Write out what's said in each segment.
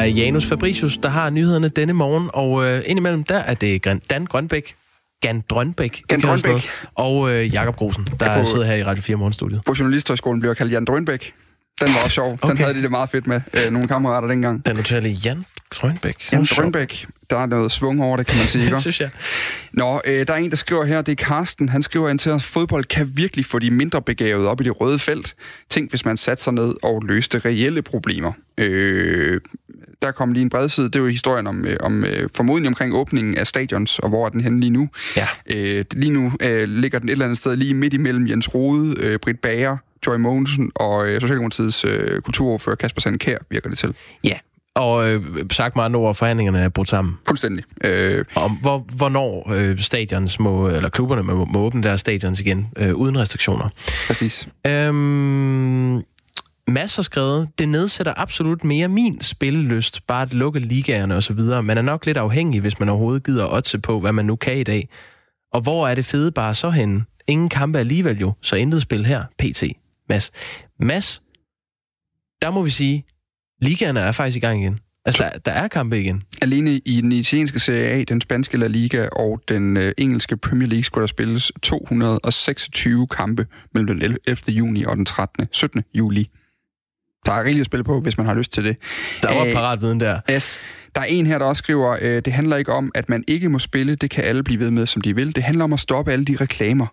er Janus Fabricius, der har nyhederne denne morgen, og øh, indimellem der er det Dan Grønbæk, Gan Drønbæk, Gan Drønbæk. og øh, Jakob Grosen, der på, sidder her i Radio 4 Morgenstudiet. På Journalisthøjskolen bliver kaldt Jan Drønbæk. Den var også sjov. Den havde de det meget fedt med, øh, nogle kammerater dengang. Den noterer Jan Drønbæk. Jan Drønbæk. Der er noget svung over det, kan man sige. Det synes jeg. Nå, øh, der er en, der skriver her, det er Karsten. Han skriver ind til os, fodbold kan virkelig få de mindre begavede op i det røde felt. Tænk, hvis man satte sig ned og løste reelle problemer. Øh, der kom lige en bredside. Det er jo historien om, øh, om øh, formodentlig omkring åbningen af stadions, og hvor er den henne lige nu. Ja. Øh, lige nu øh, ligger den et eller andet sted lige midt imellem Jens Rode, øh, Britt Bager, Joy Mogensen og øh, Socialdemokratiets øh, kulturordfører Kasper Sandkær, virker det til. Ja, og øh, sagt andre ord, forhandlingerne er brudt sammen. Fuldstændig. Øh, Om hvor, hvornår øh, stadions må, eller klubberne må, må åbne deres stadions igen, øh, uden restriktioner. præcis. Øhm, Mads har skrevet, det nedsætter absolut mere min spillelyst, bare at lukke ligaerne og så videre. Man er nok lidt afhængig, hvis man overhovedet gider otse på, hvad man nu kan i dag. Og hvor er det fede bare så henne? Ingen kampe alligevel jo, så intet spil her, PT. Mads. Mads, der må vi sige, ligaerne er faktisk i gang igen. Altså, der, der er kampe igen. Alene i den italienske Serie A, den spanske La Liga og den øh, engelske Premier League skulle der spilles 226 kampe mellem den 11. juni og den 13. 17. juli. Der er rigeligt at spille på, hvis man har lyst til det. Der var Øh, parat viden der. Yes. Der er en her, der også skriver, øh, det handler ikke om, at man ikke må spille, det kan alle blive ved med, som de vil. Det handler om at stoppe alle de reklamer.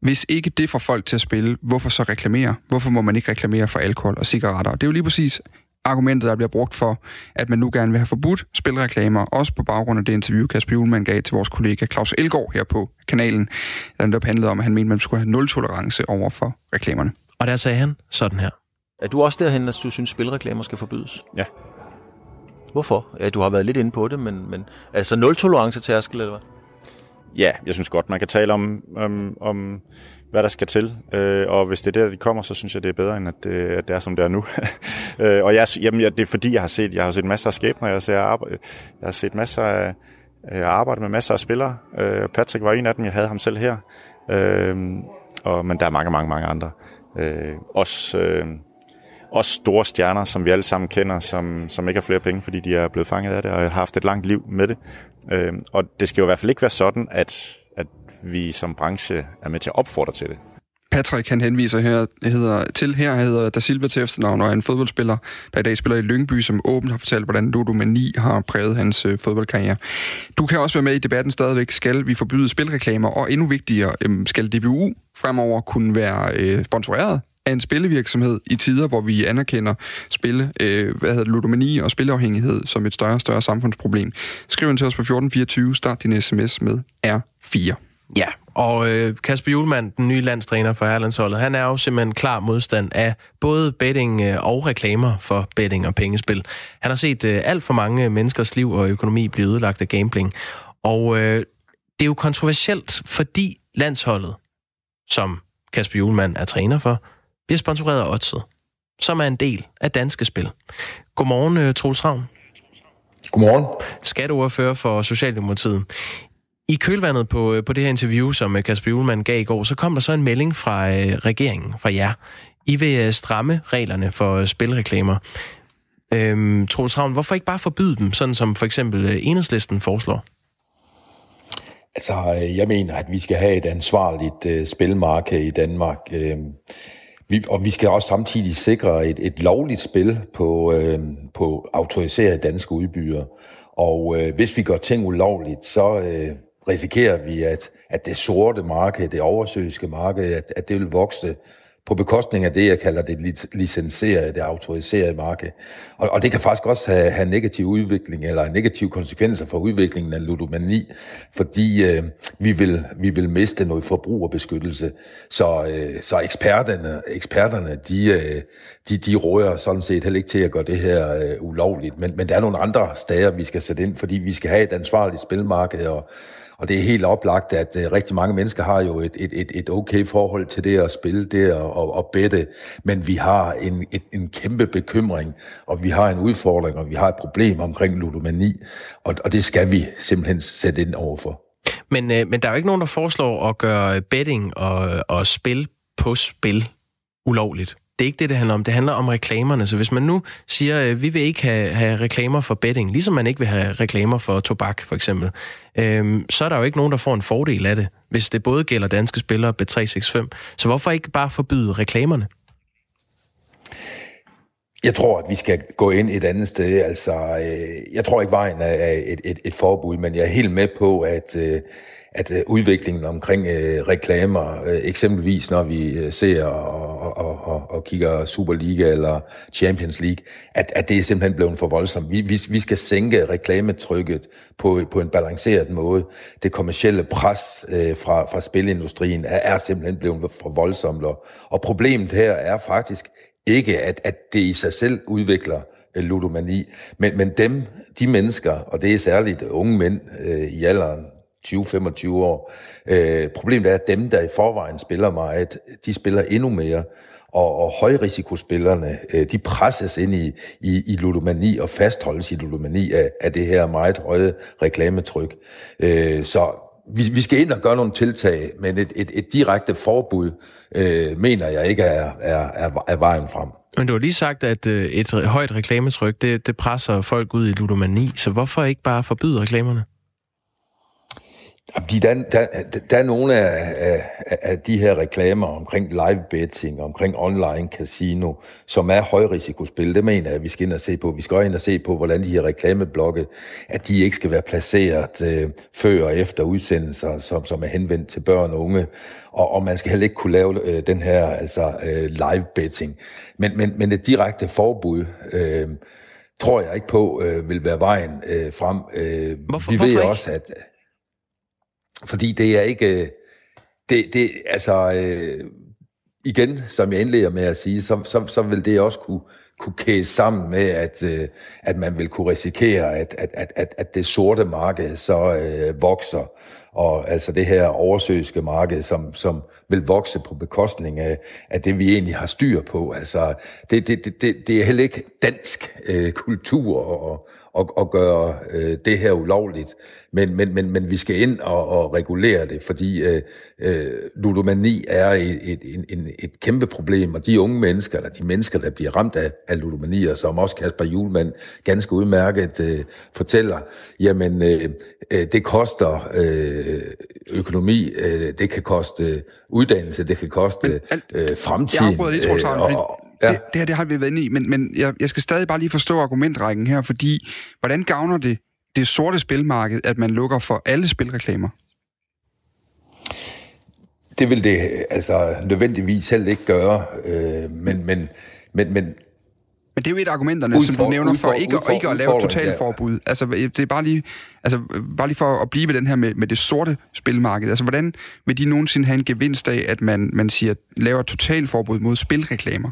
Hvis ikke det får folk til at spille, hvorfor så reklamere? Hvorfor må man ikke reklamere for alkohol og cigaretter? Det er jo lige præcis argumentet, der bliver brugt for, at man nu gerne vil have forbudt spilreklamer, også på baggrund af det interview, Kasper Julemand gav til vores kollega Claus Elgaard her på kanalen, der netop handlede om, at han mente, at man skulle have nul tolerance over for reklamerne. Og der sagde han sådan her. Er du også derhen, at du synes, spilreklamer skal forbydes? Ja. Hvorfor? Ja, du har været lidt inde på det, men, men altså nul tolerance tærskel, eller hvad? Ja, jeg synes godt, man kan tale om, om, om hvad der skal til. Øh, og hvis det er der, de kommer, så synes jeg, det er bedre, end at det, at det er, som det er nu. øh, og jeg, jamen, jeg, det er fordi, jeg har set, jeg har set masser af skæbner. Jeg, ser, arbejde, jeg har set masser af, øh, jeg har arbejdet med masser af spillere. Øh, Patrick var en af dem, jeg havde ham selv her. Øh, og, men der er mange, mange, mange andre. Øh, også, øh, også store stjerner, som vi alle sammen kender, som, som ikke har flere penge, fordi de er blevet fanget af det, og har haft et langt liv med det. Øh, og det skal jo i hvert fald ikke være sådan, at, at vi som branche er med til at opfordre til det. Patrick, han henviser her, hedder, til her, hedder Da Silva til efternavn, og er en fodboldspiller, der i dag spiller i Lyngby, som åbent har fortalt, hvordan ludomani har præget hans øh, fodboldkarriere. Du kan også være med i debatten stadigvæk. Skal vi forbyde spilreklamer? Og endnu vigtigere, øh, skal DBU fremover kunne være øh, sponsoreret af en spillevirksomhed i tider, hvor vi anerkender spille, øh, hvad hedder ludomani og spilleafhængighed som et større og større samfundsproblem. Skriv ind til os på 1424, start din sms med R4. Ja, og øh, Kasper Julemand, den nye landstræner for Herlandsholdet, han er jo simpelthen klar modstand af både betting øh, og reklamer for betting og pengespil. Han har set øh, alt for mange menneskers liv og økonomi blive ødelagt af gambling. Og øh, det er jo kontroversielt, fordi landsholdet, som Kasper Julemand er træner for, bliver sponsoreret af Odset, som er en del af Danske Spil. Godmorgen, øh, Troels Ravn. Godmorgen. Skatteordfører for Socialdemokratiet. I kølvandet på, øh, på det her interview, som øh, Kasper Julemand gav i går, så kom der så en melding fra øh, regeringen, fra jer. I vil stramme reglerne for spilreklamer. Øhm, Troels Ravn, hvorfor ikke bare forbyde dem, sådan som for eksempel enhedslisten foreslår? Altså, jeg mener, at vi skal have et ansvarligt øh, spilmarked i Danmark. Øh, vi, og vi skal også samtidig sikre et, et lovligt spil på, øh, på autoriserede danske udbydere. Og øh, hvis vi gør ting ulovligt, så øh, risikerer vi, at, at det sorte marked, det oversøiske marked, at, at det vil vokse på bekostning af det, jeg kalder det licenserede, det autoriserede marked. Og, og det kan faktisk også have, have negativ udvikling, eller negative konsekvenser for udviklingen af ludomani, fordi øh, vi, vil, vi vil miste noget forbrugerbeskyttelse. Så, øh, så eksperterne, eksperterne de, øh, de, de råder sådan set heller ikke til at gøre det her øh, ulovligt. Men, men der er nogle andre steder, vi skal sætte ind, fordi vi skal have et ansvarligt spilmarked, og og det er helt oplagt, at uh, rigtig mange mennesker har jo et, et, et, et okay forhold til det at spille, det og, at, bette, men vi har en, et, en kæmpe bekymring, og vi har en udfordring, og vi har et problem omkring ludomani, og, og det skal vi simpelthen sætte ind overfor. Men, øh, men der er jo ikke nogen, der foreslår at gøre betting og, og spil på spil ulovligt. Det er ikke det, det handler om. Det handler om reklamerne. Så hvis man nu siger, øh, vi vil ikke have, have reklamer for betting, ligesom man ikke vil have reklamer for tobak, for eksempel, øh, så er der jo ikke nogen, der får en fordel af det, hvis det både gælder danske spillere og Bet365. Så hvorfor ikke bare forbyde reklamerne? Jeg tror, at vi skal gå ind et andet sted. Altså, øh, jeg tror ikke vejen er et, et, et forbud, men jeg er helt med på, at, øh, at øh, udviklingen omkring øh, reklamer, øh, eksempelvis når vi øh, ser og, og, og, og kigger Superliga eller Champions League, at, at det er simpelthen blevet for voldsomt. Vi, vi, vi skal sænke reklametrykket på, på en balanceret måde. Det kommercielle pres øh, fra, fra spilindustrien er, er simpelthen blevet for voldsomt. Og, og problemet her er faktisk ikke, at, at det i sig selv udvikler øh, ludomani, men, men dem, de mennesker, og det er særligt unge mænd øh, i alderen 20-25 år. Øh, problemet er, at dem, der i forvejen spiller meget, de spiller endnu mere. Og, og højrisikospillerne, øh, de presses ind i, i, i ludomani og fastholdes i ludomani af, af det her meget høje reklametryk. Øh, så vi, vi skal ind og gøre nogle tiltag, men et, et, et direkte forbud, øh, mener jeg ikke er, er, er, er vejen frem. Men du har lige sagt, at øh, et højt reklametryk, det, det presser folk ud i ludomani, så hvorfor ikke bare forbyde reklamerne? Fordi der, der, der er nogle af, af, af de her reklamer omkring live betting, omkring online casino, som er højrisikospil. Det mener jeg, at vi skal ind og se på. Vi skal også ind og se på, hvordan de her reklameblokke, at de ikke skal være placeret øh, før og efter udsendelser, som, som er henvendt til børn og unge. Og, og man skal heller ikke kunne lave øh, den her altså, øh, live betting. Men, men, men et direkte forbud... Øh, tror jeg ikke på øh, vil være vejen øh, frem. Øh, hvorfor, vi ved hvorfor også, at fordi det er ikke... Øh, det, det, altså, øh, igen, som jeg indleder med at sige, så, så, så vil det også kunne, kunne kæse sammen med, at, øh, at man vil kunne risikere, at, at, at, at, at det sorte marked så øh, vokser, og altså det her oversøiske marked, som, som vil vokse på bekostning af, af det, vi egentlig har styr på. Altså, det, det, det, det er heller ikke dansk øh, kultur at, at, at gøre øh, det her ulovligt, men, men, men, men vi skal ind og, og regulere det, fordi øh, øh, ludomani er et, et, et, et kæmpe problem, og de unge mennesker, eller de mennesker, der bliver ramt af, af ludomani, og som også Kasper Julemand ganske udmærket øh, fortæller, jamen øh, øh, det koster øh, økonomi, øh, det kan koste uddannelse, det kan koste men, øh, fremtid. Jeg afbryder lige, Troels øh, og, Ja. Det, det her det har vi været inde i, men, men jeg, jeg skal stadig bare lige forstå argumentrækken her, fordi hvordan gavner det det sorte spilmarked, at man lukker for alle spilreklamer? Det vil det altså nødvendigvis selv ikke gøre, øh, men, men, men, men men det er jo et af argumenterne, udfor, som du nævner, for ikke, udfor, ikke at lave et totalforbud. Ja. Altså, det er bare lige, altså, bare lige for at blive ved den her med, med det sorte spilmarked. Altså, hvordan vil de nogensinde have en gevinst af, at man, man siger, laver et totalforbud mod spilreklamer?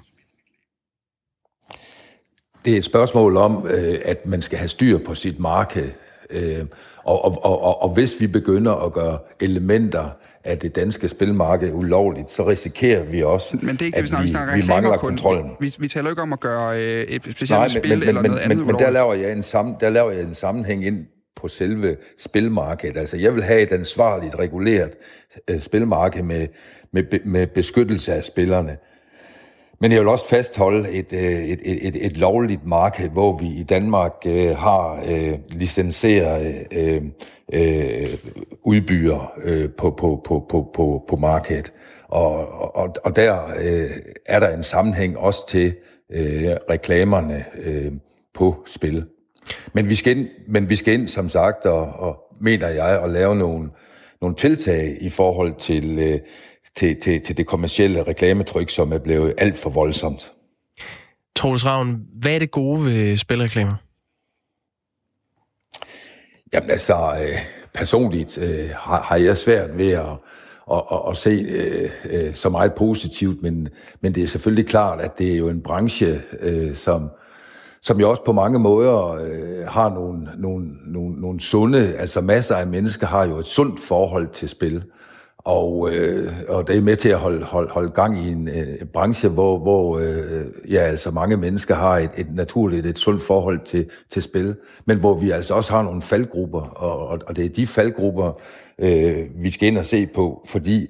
Det er et spørgsmål om, øh, at man skal have styr på sit marked. Øh, og, og, og, og hvis vi begynder at gøre elementer af det danske spilmarked ulovligt, så risikerer vi også, men det er ikke, at vi, snakker, vi, vi mangler kun. kontrollen. Vi, vi taler ikke om at gøre øh, et specielt Nej, men, spil men, eller men, noget men, andet Men der laver, jeg en sammen, der laver jeg en sammenhæng ind på selve spilmarkedet. Altså, jeg vil have et ansvarligt, reguleret øh, spilmarked med, med, med beskyttelse af spillerne. Men jeg vil også fastholde et, øh, et, et, et, et lovligt marked, hvor vi i Danmark øh, har øh, licenseret øh, øh, udbyder øh, på, på, på, på, på, på markedet. Og, og, og der øh, er der en sammenhæng også til øh, reklamerne øh, på spil. Men vi skal ind, men vi skal ind som sagt, og, og mener jeg, at lave nogle, nogle tiltag i forhold til, øh, til, til, til det kommercielle reklametryk, som er blevet alt for voldsomt. Troels Ravn, hvad er det gode ved spilreklamer? Jamen altså, øh, personligt øh, har, har jeg svært ved at, at, at, at se øh, øh, så meget positivt, men, men det er selvfølgelig klart, at det er jo en branche, øh, som, som jo også på mange måder øh, har nogle, nogle, nogle, nogle sunde, altså masser af mennesker har jo et sundt forhold til spil. Og, øh, og det er med til at holde, holde, holde gang i en øh, branche, hvor, hvor øh, ja, altså mange mennesker har et, et naturligt, et sundt forhold til, til spil, men hvor vi altså også har nogle faldgrupper, og, og, og det er de faldgrupper, øh, vi skal ind og se på, fordi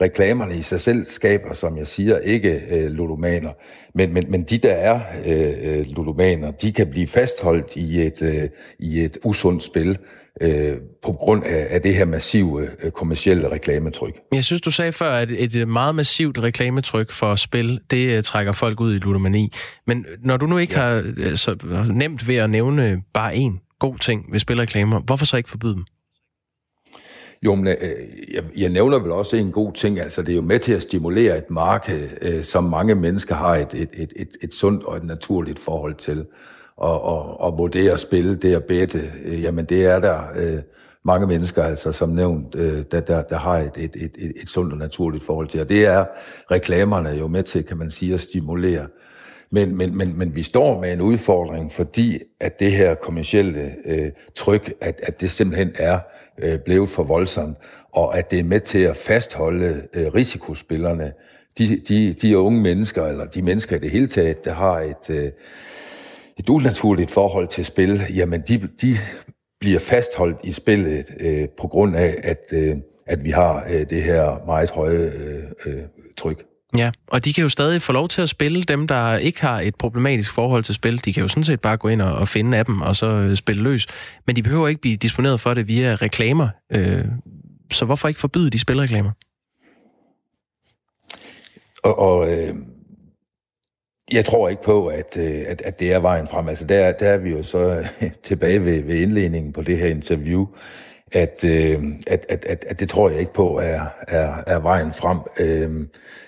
reklamerne i sig selv skaber, som jeg siger, ikke øh, ludomaner, men, men, men de, der er øh, øh ludomaner, de kan blive fastholdt i et, øh, i et usundt spil øh, på grund af, af det her massive øh, kommercielle reklametryk. Jeg synes, du sagde før, at et meget massivt reklametryk for spil, det øh, trækker folk ud i ludomani. Men når du nu ikke ja. har øh, så nemt ved at nævne bare én god ting ved spilreklamer, hvorfor så ikke forbyde dem? Jo, men øh, jeg, jeg nævner vel også en god ting, altså det er jo med til at stimulere et marked, øh, som mange mennesker har et, et, et, et, et sundt og et naturligt forhold til. Og, og, og vurdere at spille, det at bette, øh, jamen det er der øh, mange mennesker, altså som nævnt, øh, der, der, der har et, et, et, et, et sundt og naturligt forhold til. Og det er reklamerne jo med til, kan man sige, at stimulere. Men, men, men, men vi står med en udfordring, fordi at det her kommercielle øh, tryk, at, at det simpelthen er øh, blevet for voldsomt, og at det er med til at fastholde øh, risikospillerne, de, de, de unge mennesker, eller de mennesker i det hele taget, der har et, øh, et unaturligt forhold til spil, jamen de, de bliver fastholdt i spillet øh, på grund af, at, øh, at vi har øh, det her meget høje øh, øh, tryk. Ja, og de kan jo stadig få lov til at spille dem, der ikke har et problematisk forhold til spil. De kan jo sådan set bare gå ind og, og finde appen og så øh, spille løs. Men de behøver ikke blive disponeret for det via reklamer. Øh, så hvorfor ikke forbyde de spilreklamer? Og, og øh, jeg tror ikke på, at, øh, at, at det er vejen frem. Altså der, der er vi jo så tilbage ved, ved indledningen på det her interview, at, øh, at, at, at, at det tror jeg ikke på er, er, er vejen frem. Øh,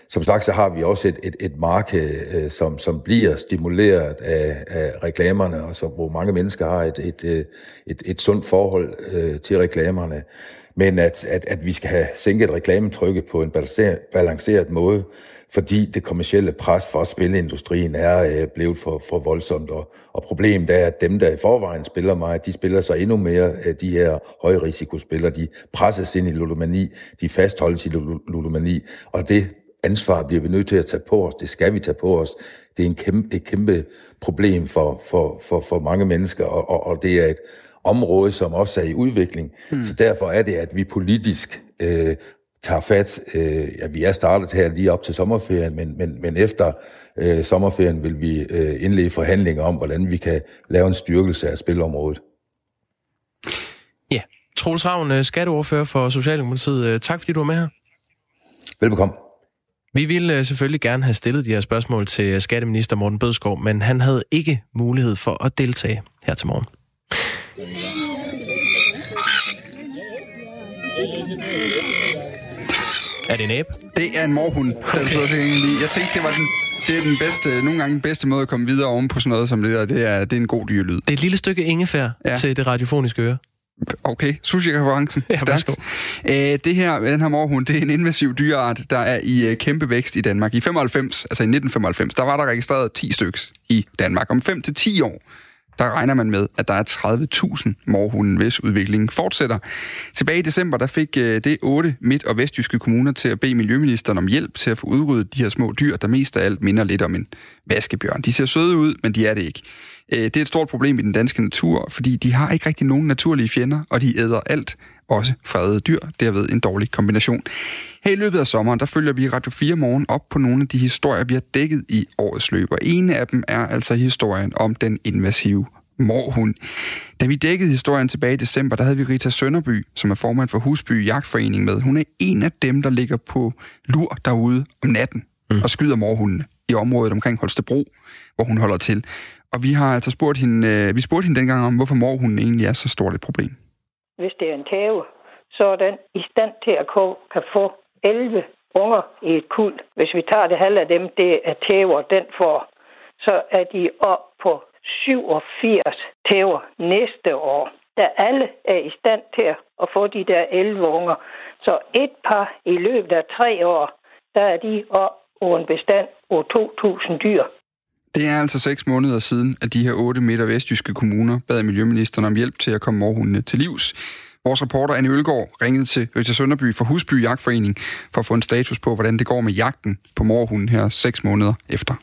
som sagt, så har vi også et, et, et marked, som, som bliver stimuleret af, af reklamerne, og så, hvor mange mennesker har et, et, et, et sundt forhold til reklamerne. Men at, at, at vi skal have sænket reklametrykket på en balanceret, balanceret måde, fordi det kommercielle pres for spilindustrien er øh, blevet for, for voldsomt. Og, og problemet er, at dem, der i forvejen spiller meget, de spiller sig endnu mere af de her højrisikospillere. De presses ind i ludomani, de fastholdes i ludomani, og det ansvar bliver vi nødt til at tage på os. Det skal vi tage på os. Det er en kæmpe, et kæmpe problem for, for, for, for mange mennesker, og, og, og det er et område, som også er i udvikling. Mm. Så derfor er det, at vi politisk øh, tager fat. Øh, ja, vi er startet her lige op til sommerferien, men, men, men efter øh, sommerferien vil vi øh, indlede forhandlinger om, hvordan vi kan lave en styrkelse af spilområdet. Ja, Troels Ravn, øh, skatteordfører for Socialdemokratiet. Øh, tak fordi du var med her. Velbekomme. Vi ville selvfølgelig gerne have stillet de her spørgsmål til skatteminister Morten Bødskov, men han havde ikke mulighed for at deltage her til morgen. Er det en æb? Det er en morhund, der okay. til Jeg tænkte, det var den det er den bedste, nogle gange den bedste måde at komme videre oven på sådan noget som det der. Det er, det er en god dyrlyd. Det er et lille stykke ingefær ja. til det radiofoniske øre. Okay, sushi-referencen. Ja, Æ, det her, den her morhund, det er en invasiv dyreart, der er i uh, kæmpe vækst i Danmark. I 95, altså i 1995, der var der registreret 10 stykker i Danmark. Om 5 til 10 år, der regner man med, at der er 30.000 morhunden, hvis udviklingen fortsætter. Tilbage i december, der fik øh, det otte midt- og vestjyske kommuner til at bede Miljøministeren om hjælp til at få udryddet de her små dyr, der mest af alt minder lidt om en vaskebjørn. De ser søde ud, men de er det ikke. Øh, det er et stort problem i den danske natur, fordi de har ikke rigtig nogen naturlige fjender, og de æder alt, også fredede dyr, derved en dårlig kombination. Her i løbet af sommeren, der følger vi Radio 4 Morgen op på nogle af de historier, vi har dækket i årets løb, og en af dem er altså historien om den invasive morhund. Da vi dækkede historien tilbage i december, der havde vi Rita Sønderby, som er formand for Husby Jagtforening med. Hun er en af dem, der ligger på lur derude om natten mm. og skyder morhundene i området omkring Holstebro, hvor hun holder til. Og vi har altså spurgt hende, øh, vi spurgte hende dengang om, hvorfor morhunden egentlig er så stort et problem. Hvis det er en tæve, så er den i stand til at kan få 11 unger i et kuld. Hvis vi tager det halve af dem, det er tæver, den får, så er de op på 87 tæver næste år, da alle er i stand til at få de der 11 unger. Så et par i løbet af tre år, der er de op på en bestand på 2.000 dyr. Det er altså seks måneder siden, at de her otte midt- og vestjyske kommuner bad Miljøministeren om hjælp til at komme morhundene til livs. Vores reporter Anne Ølgaard ringede til Rita Sønderby fra Husby Jagtforening for at få en status på, hvordan det går med jagten på morhunden her seks måneder efter.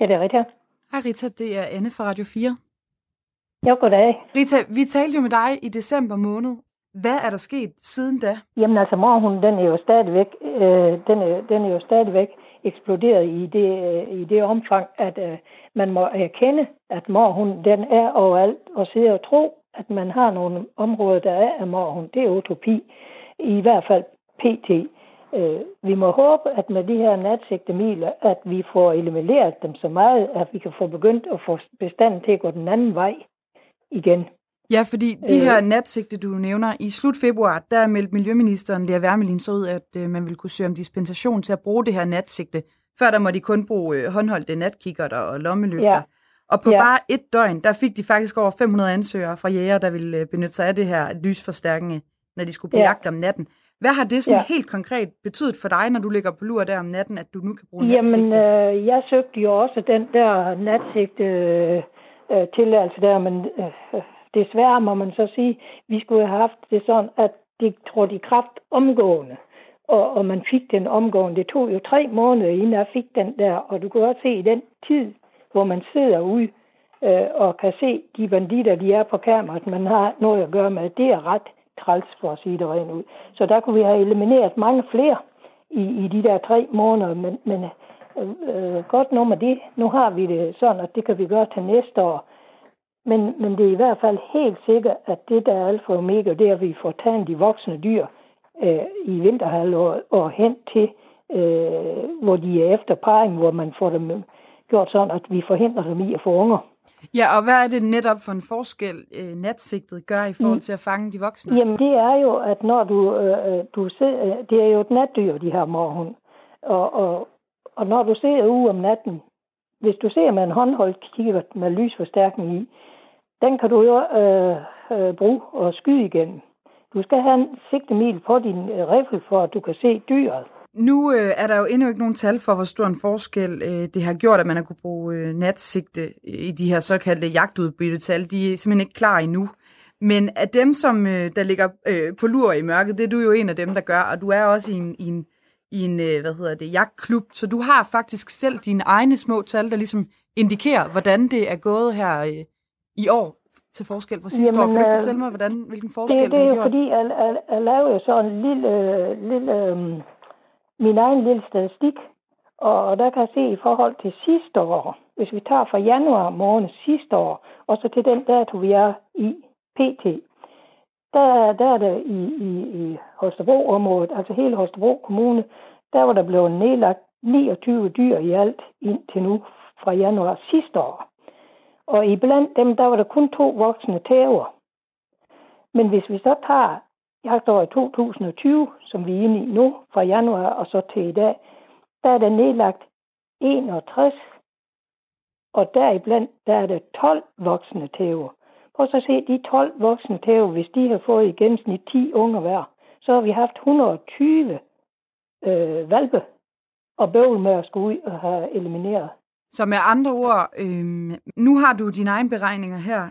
Ja, det er Rita. Hej Rita, det er Anne fra Radio 4. Jo, goddag. Rita, vi talte jo med dig i december måned hvad er der sket siden da? Jamen altså, morhunden, den er jo stadigvæk, øh, den, er, den er jo stadigvæk eksploderet i det, øh, i det omfang, at øh, man må erkende, at morhunden, den er overalt, og sidde og tro, at man har nogle områder, der er af morhund. Det er utopi, i hvert fald pt. Øh, vi må håbe, at med de her natsigtemiler, at vi får elimineret dem så meget, at vi kan få begyndt at få bestanden til at gå den anden vej igen. Ja, fordi de øh. her natsigte, du nævner, i slut februar, der meldte Miljøministeren Lea Wermelin så ud, at øh, man ville kunne søge om dispensation til at bruge det her natsigte. Før der må de kun bruge øh, håndholdte natkikker og lommelygter. Ja. Og på ja. bare et døgn, der fik de faktisk over 500 ansøgere fra jæger, der ville øh, benytte sig af det her lysforstærkende, når de skulle på ja. jagt om natten. Hvad har det sådan ja. helt konkret betydet for dig, når du ligger på lur der om natten, at du nu kan bruge natsigte? Jamen, øh, jeg søgte jo også den der natsigte øh, øh tilladelse der, men øh, desværre må man så sige, vi skulle have haft det sådan, at det trådte i kraft omgående. Og, og man fik den omgående. Det tog jo tre måneder, inden jeg fik den der. Og du kan også se i den tid, hvor man sidder ude øh, og kan se de banditter, de er på kameraet, man har noget at gøre med. Det er ret træls for at sige det rent ud. Så der kunne vi have elimineret mange flere i, i de der tre måneder, men, men øh, øh, godt nummer det. Nu har vi det sådan, at det kan vi gøre til næste år. Men, men det er i hvert fald helt sikkert, at det, der er alfa og omega, det er, at vi får taget de voksne dyr øh, i vinterhalvåret og hen til, øh, hvor de er efter parring, hvor man får dem gjort sådan, at vi forhindrer dem i at få unger. Ja, og hvad er det netop for en forskel, øh, natsigtet gør i forhold til at fange de voksne? Jamen, det er jo, at når du, øh, øh du ser, øh, det er jo et natdyr, de her morgen. Og, og, og når du ser ude om natten, hvis du ser med en håndholdt kigger med lysforstærkning i, den kan du jo øh, øh, bruge og skyde igen. Du skal have en sigtemil på din øh, riffel, for at du kan se dyret. Nu øh, er der jo endnu ikke nogen tal for, hvor stor en forskel øh, det har gjort, at man har kunne bruge øh, natsigte øh, i de her såkaldte jagtudbyttetal. De er simpelthen ikke klar endnu. Men af dem, som øh, der ligger øh, på lur i mørket, det er du jo en af dem, der gør, og du er også i en, i en, i en øh, hvad hedder det, jagtklub, så du har faktisk selv dine egne små tal, der ligesom indikerer, hvordan det er gået her øh, i år til forskel fra sidste Jamen, år. Kan du øh, fortælle mig, hvordan, hvilken forskel det, det, det er jo fordi, jeg, jeg, jeg lavede så en lille, lille øhm, min egen lille statistik, og der kan jeg se i forhold til sidste år, hvis vi tager fra januar måned sidste år, og så til den dato, vi er i PT, der, der er det i, i, i Holstebro-området, altså hele Holstebro Kommune, der var der blevet nedlagt 29 dyr i alt indtil nu fra januar sidste år. Og i blandt dem, der var der kun to voksne tæver. Men hvis vi så tager jagtåret 2020, som vi er inde i nu, fra januar og så til i dag, der er der nedlagt 61, og deriblandt, der er der 12 voksne tæver. Prøv så at se, de 12 voksne tæver, hvis de har fået i gennemsnit 10 unger hver, så har vi haft 120 øh, valpe og bøvl med at skulle ud og have elimineret. Så med andre ord, øh, nu har du dine egne beregninger her,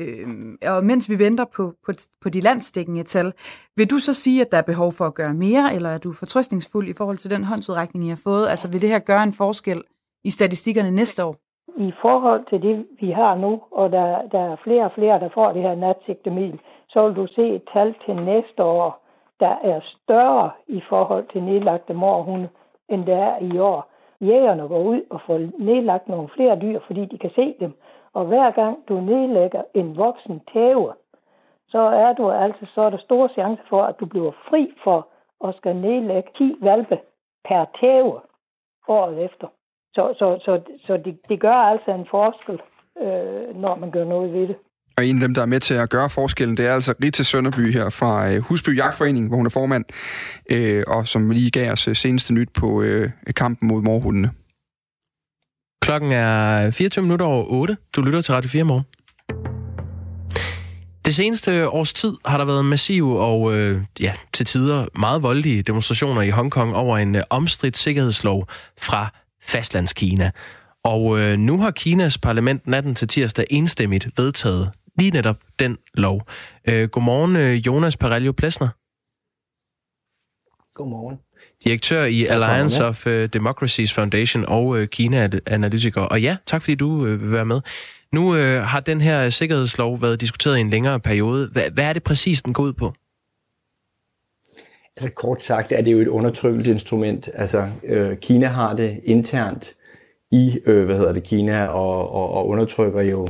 øh, og mens vi venter på, på, på de landsdækkende tal, vil du så sige, at der er behov for at gøre mere, eller er du fortrøstningsfuld i forhold til den håndsudrækning, I har fået? Altså vil det her gøre en forskel i statistikkerne næste år? I forhold til det, vi har nu, og der, der er flere og flere, der får det her natsigtemil, så vil du se et tal til næste år, der er større i forhold til nedlagte morhunde, end der er i år jægerne går ud og får nedlagt nogle flere dyr, fordi de kan se dem. Og hver gang du nedlægger en voksen tæve, så er du altså så er der store chance for, at du bliver fri for at skal nedlægge 10 valpe per tæve året efter. Så, så, så, så det, det gør altså en forskel, øh, når man gør noget ved det. Og en af dem, der er med til at gøre forskellen, det er altså Rita Sønderby her fra øh, Husby Jagtforening, hvor hun er formand, øh, og som lige gav os øh, seneste nyt på øh, kampen mod morhundene. Klokken er 24 minutter over 8. Du lytter til Radio 4 morgen. Det seneste års tid har der været massive og øh, ja, til tider meget voldelige demonstrationer i Hongkong over en øh, omstridt sikkerhedslov fra fastlandskina. Og øh, nu har Kinas parlament natten til tirsdag enstemmigt vedtaget lige netop den lov. Øh, godmorgen, øh, Jonas Parello Plesner. Godmorgen. Direktør i Alliance of uh, Democracies Foundation og uh, Kina-analytiker. Og ja, tak fordi du uh, vil være med. Nu uh, har den her sikkerhedslov været diskuteret i en længere periode. Hvad, hvad er det præcis, den går ud på? Altså kort sagt er det jo et undertrykkende instrument. Altså øh, Kina har det internt i, øh, hvad hedder det, Kina, og, og, og undertrykker jo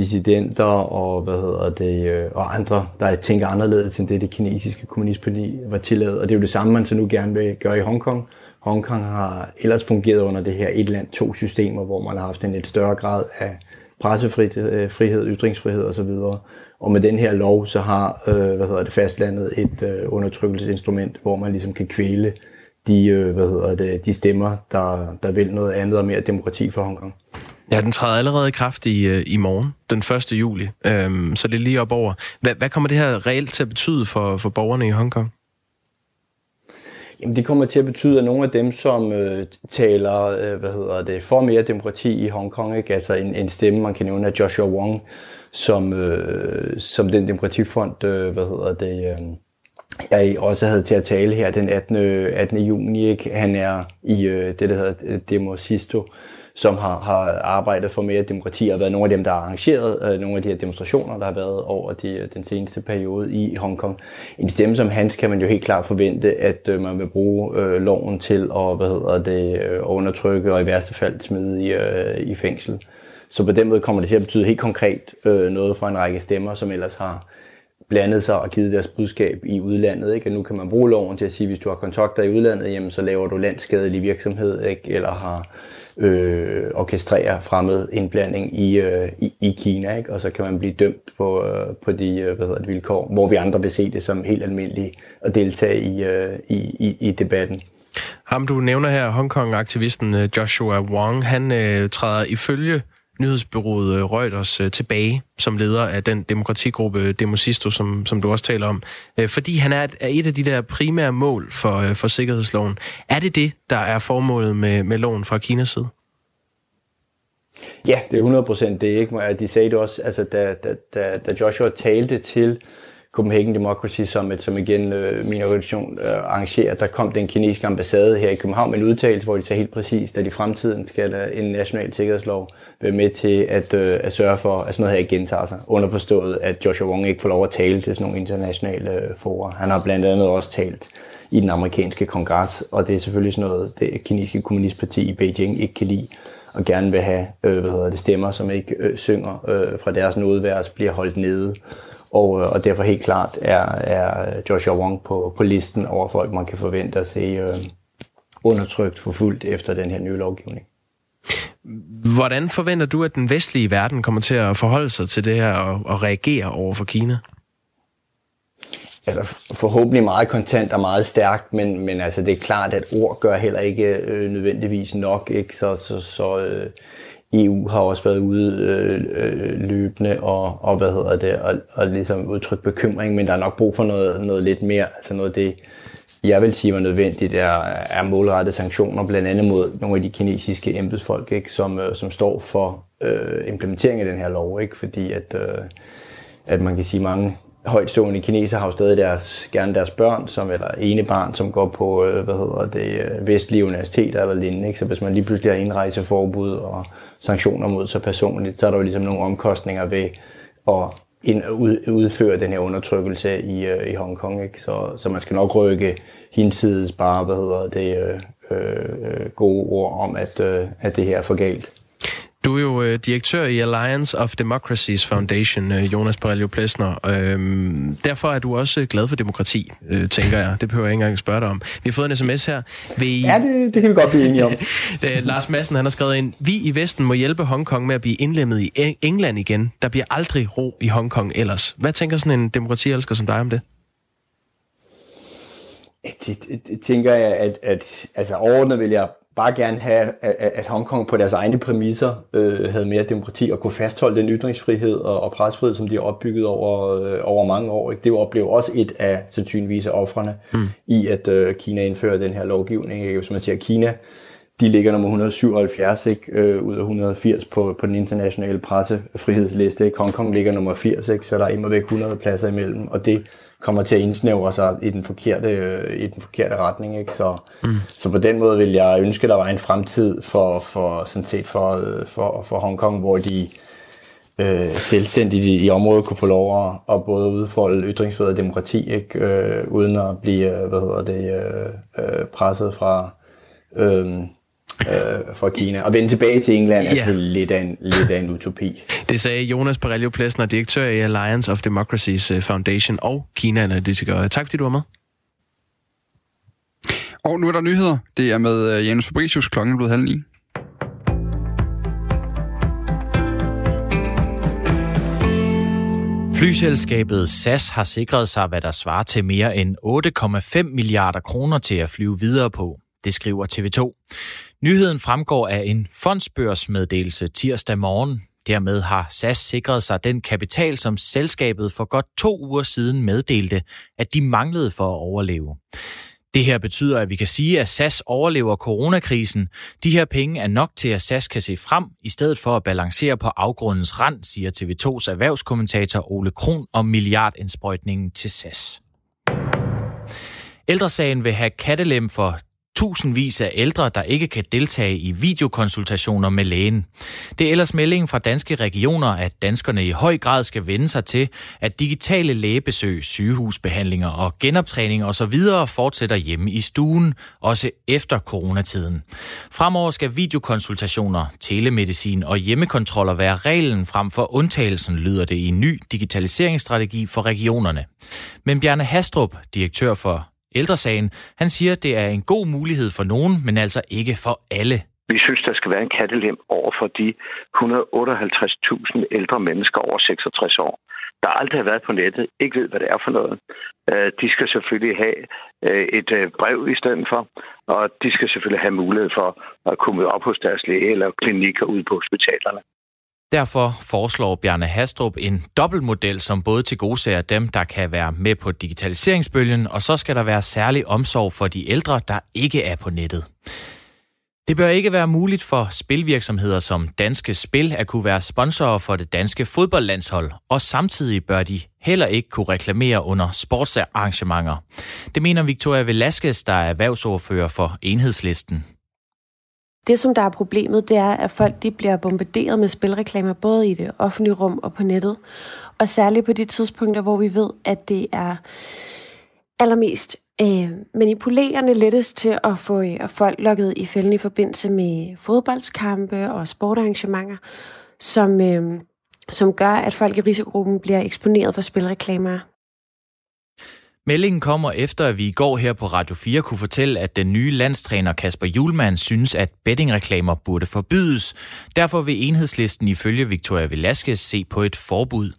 dissidenter og, hvad hedder det, øh, og andre, der tænker anderledes end det, det kinesiske kommunistparti var tilladet. Og det er jo det samme, man så nu gerne vil gøre i Hongkong. Hongkong har ellers fungeret under det her et land, to systemer, hvor man har haft en lidt større grad af pressefrihed, øh, ytringsfrihed osv. Og med den her lov, så har øh, hvad hedder det, fastlandet et øh, undertrykkelsesinstrument, hvor man ligesom kan kvæle de, øh, hvad hedder det, de stemmer, der, der vil noget andet og mere demokrati for Hongkong. Ja, den træder allerede i kraft i, øh, i morgen, den 1. juli, øhm, så det er lige op over. Hvad, hvad kommer det her reelt til at betyde for, for borgerne i Hongkong? Jamen, det kommer til at betyde, at nogle af dem, som øh, taler øh, hvad hedder det, for mere demokrati i Hongkong, ikke? altså en, en stemme, man kan nævne af Joshua Wong, som, øh, som den demokratifond, øh, hvad hedder det, øh, jeg også havde til at tale her den 18. 18. juni. Ikke? Han er i øh, det, der hedder øh, Demosisto, som har, har arbejdet for mere demokrati og været nogle af dem, der har arrangeret øh, nogle af de her demonstrationer, der har været over de, øh, den seneste periode i Hongkong. En stemme som hans kan man jo helt klart forvente, at øh, man vil bruge øh, loven til at, hvad hedder det, øh, undertrykke og i værste fald smide i, øh, i fængsel. Så på den måde kommer det til at betyde helt konkret øh, noget for en række stemmer, som ellers har blandet sig og givet deres budskab i udlandet. Ikke? Og nu kan man bruge loven til at sige, at hvis du har kontakter i udlandet, jamen, så laver du landskadelig virksomhed, ikke? eller har øh, orkestrerer fremmed indblanding i, øh, i, i Kina, ikke? og så kan man blive dømt på, øh, på de øh, hvad hedder det, vilkår, hvor vi andre vil se det som helt almindeligt at deltage i, øh, i, i, i debatten. Ham du nævner her, Hongkong-aktivisten øh, Joshua Wong, han øh, træder ifølge nyhedsbyrået øh, Reuters øh, tilbage som leder af den demokratigruppe Demosisto, som, som du også taler om, øh, fordi han er et, er et af de der primære mål for, for sikkerhedsloven. Er det det, der er formålet med, med loven fra Kinas side? Ja, det er 100 procent det. Ikke? De sagde det også, altså, da, da, da Joshua talte til Copenhagen Democracy Summit, som igen øh, min organisation øh, arrangerer. Der kom den kinesiske ambassade her i København med en udtalelse, hvor de sagde helt præcist, at i fremtiden skal der en national sikkerhedslov være med til at, øh, at sørge for, at sådan noget her ikke gentager sig. Underforstået, at Joshua Wong ikke får lov at tale til sådan nogle internationale øh, forer. Han har blandt andet også talt i den amerikanske kongres, og det er selvfølgelig sådan noget, det kinesiske kommunistparti i Beijing ikke kan lide og gerne vil have øh, hvad hedder det, stemmer, som ikke øh, synger øh, fra deres nådeværs, bliver holdt nede. Og, øh, og derfor helt klart er, er Joshua Wong på, på listen over folk, man kan forvente at se øh, undertrykt forfulgt efter den her nye lovgivning. Hvordan forventer du, at den vestlige verden kommer til at forholde sig til det her og, og reagere over for Kina? Altså forhåbentlig meget kontant og meget stærkt, men, men altså det er klart, at ord gør heller ikke øh, nødvendigvis nok. Ikke? Så, så, så øh, EU har også været ude øh, øh, løbende og, og hvad hedder det, og, og ligesom udtrykt bekymring, men der er nok brug for noget, noget lidt mere, altså noget det, jeg vil sige var nødvendigt, er, er målrettede sanktioner, blandt andet mod nogle af de kinesiske embedsfolk, ikke, som, øh, som står for øh, implementering af den her lov, ikke, fordi at, øh, at man kan sige, mange højtstående kineser har jo stadig deres, gerne deres børn, som, eller ene barn, som går på øh, hvad hedder det, øh, vestlige universiteter eller lignende. Ikke? Så hvis man lige pludselig har indrejseforbud og sanktioner mod sig personligt, så er der jo ligesom nogle omkostninger ved at ind, ud, udføre den her undertrykkelse i, øh, i Hongkong. Ikke? Så, så man skal nok rykke hinsides bare, hvad hedder det, øh, øh, øh, gode ord om, at, øh, at det her er for galt. Du er jo øh, direktør i Alliance of Democracies Foundation, øh, Jonas Borrello Plesner. Øhm, derfor er du også glad for demokrati, øh, tænker jeg. Det behøver jeg ikke engang spørge dig om. Vi har fået en sms her. Vi... Ja, det, det kan vi godt blive enige om. det, Lars Madsen han har skrevet ind, vi i Vesten må hjælpe Hongkong med at blive indlemmet i England igen. Der bliver aldrig ro i Hongkong ellers. Hvad tænker sådan en demokratielsker som dig om det? Det, det, det tænker jeg, at, at altså overordnet vil jeg bare gerne have, at, at Hongkong på deres egne præmisser øh, havde mere demokrati og kunne fastholde den ytringsfrihed og, og presfrihed, som de har opbygget over, øh, over mange år. Ikke? Det oplever også et af sandsynligvis af offrene mm. i, at øh, Kina indfører den her lovgivning. Ikke? Hvis man siger Kina, de ligger nummer 177 ikke? Øh, ud af 180 på, på den internationale pressefrihedsliste. Ikke? Hongkong ligger nummer 80, ikke? så der er immer væk 100 pladser imellem, og det kommer til at indsnævre sig i den forkerte, i den forkerte retning. Ikke? Så, mm. så på den måde vil jeg ønske, at der var en fremtid for, for, sådan set for, for, for Hongkong, hvor de øh, selvstændigt i, i området kunne få lov at, at både udfolde ytringsfrihed og demokrati, ikke? Øh, uden at blive øh, hvad hedder det, øh, øh, presset fra, øh, øh, fra Kina. Og vende tilbage til England er ja. selvfølgelig lidt af, en, lidt af en utopi. Det sagde Jonas Parello Plesner, direktør i Alliance of Democracies øh, Foundation og Kina-analytiker. Tak fordi du var med. Og nu er der nyheder. Det er med uh, Janus Fabricius. Klokken er blevet halv ni. Flyselskabet SAS har sikret sig, hvad der svarer til mere end 8,5 milliarder kroner til at flyve videre på. Det skriver TV2. Nyheden fremgår af en fondsbørsmeddelelse tirsdag morgen. Dermed har SAS sikret sig den kapital, som selskabet for godt to uger siden meddelte, at de manglede for at overleve. Det her betyder, at vi kan sige, at SAS overlever coronakrisen. De her penge er nok til, at SAS kan se frem, i stedet for at balancere på afgrundens rand, siger TV2's erhvervskommentator Ole Kron om milliardindsprøjtningen til SAS. Ældresagen vil have kattelem for tusindvis af ældre, der ikke kan deltage i videokonsultationer med lægen. Det er ellers meldingen fra danske regioner, at danskerne i høj grad skal vende sig til, at digitale lægebesøg, sygehusbehandlinger og genoptræning osv. fortsætter hjemme i stuen, også efter coronatiden. Fremover skal videokonsultationer, telemedicin og hjemmekontroller være reglen frem for undtagelsen, lyder det i en ny digitaliseringsstrategi for regionerne. Men Bjarne Hastrup, direktør for ældresagen. Han siger, det er en god mulighed for nogen, men altså ikke for alle. Vi synes, der skal være en kattelem over for de 158.000 ældre mennesker over 66 år, der aldrig har været på nettet, ikke ved, hvad det er for noget. Øh, de skal selvfølgelig have øh, et øh, brev i stedet for, og de skal selvfølgelig have mulighed for at komme op hos deres læge eller klinikker ude på hospitalerne. Derfor foreslår Bjarne Hastrup en dobbeltmodel, som både til tilgodeser dem, der kan være med på digitaliseringsbølgen, og så skal der være særlig omsorg for de ældre, der ikke er på nettet. Det bør ikke være muligt for spilvirksomheder som Danske Spil at kunne være sponsorer for det danske fodboldlandshold, og samtidig bør de heller ikke kunne reklamere under sportsarrangementer. Det mener Victoria Velasquez, der er erhvervsordfører for Enhedslisten. Det, som der er problemet, det er, at folk de bliver bombarderet med spilreklamer, både i det offentlige rum og på nettet. Og særligt på de tidspunkter, hvor vi ved, at det er allermest øh, manipulerende lettest til at få øh, folk lukket i fælden i forbindelse med fodboldskampe og sportarrangementer, som, øh, som gør, at folk i risikogruppen bliver eksponeret for spilreklamer Meldingen kommer efter, at vi i går her på Radio 4 kunne fortælle, at den nye landstræner Kasper Julemand synes, at bettingreklamer burde forbydes. Derfor vil enhedslisten ifølge Victoria Velasquez se på et forbud.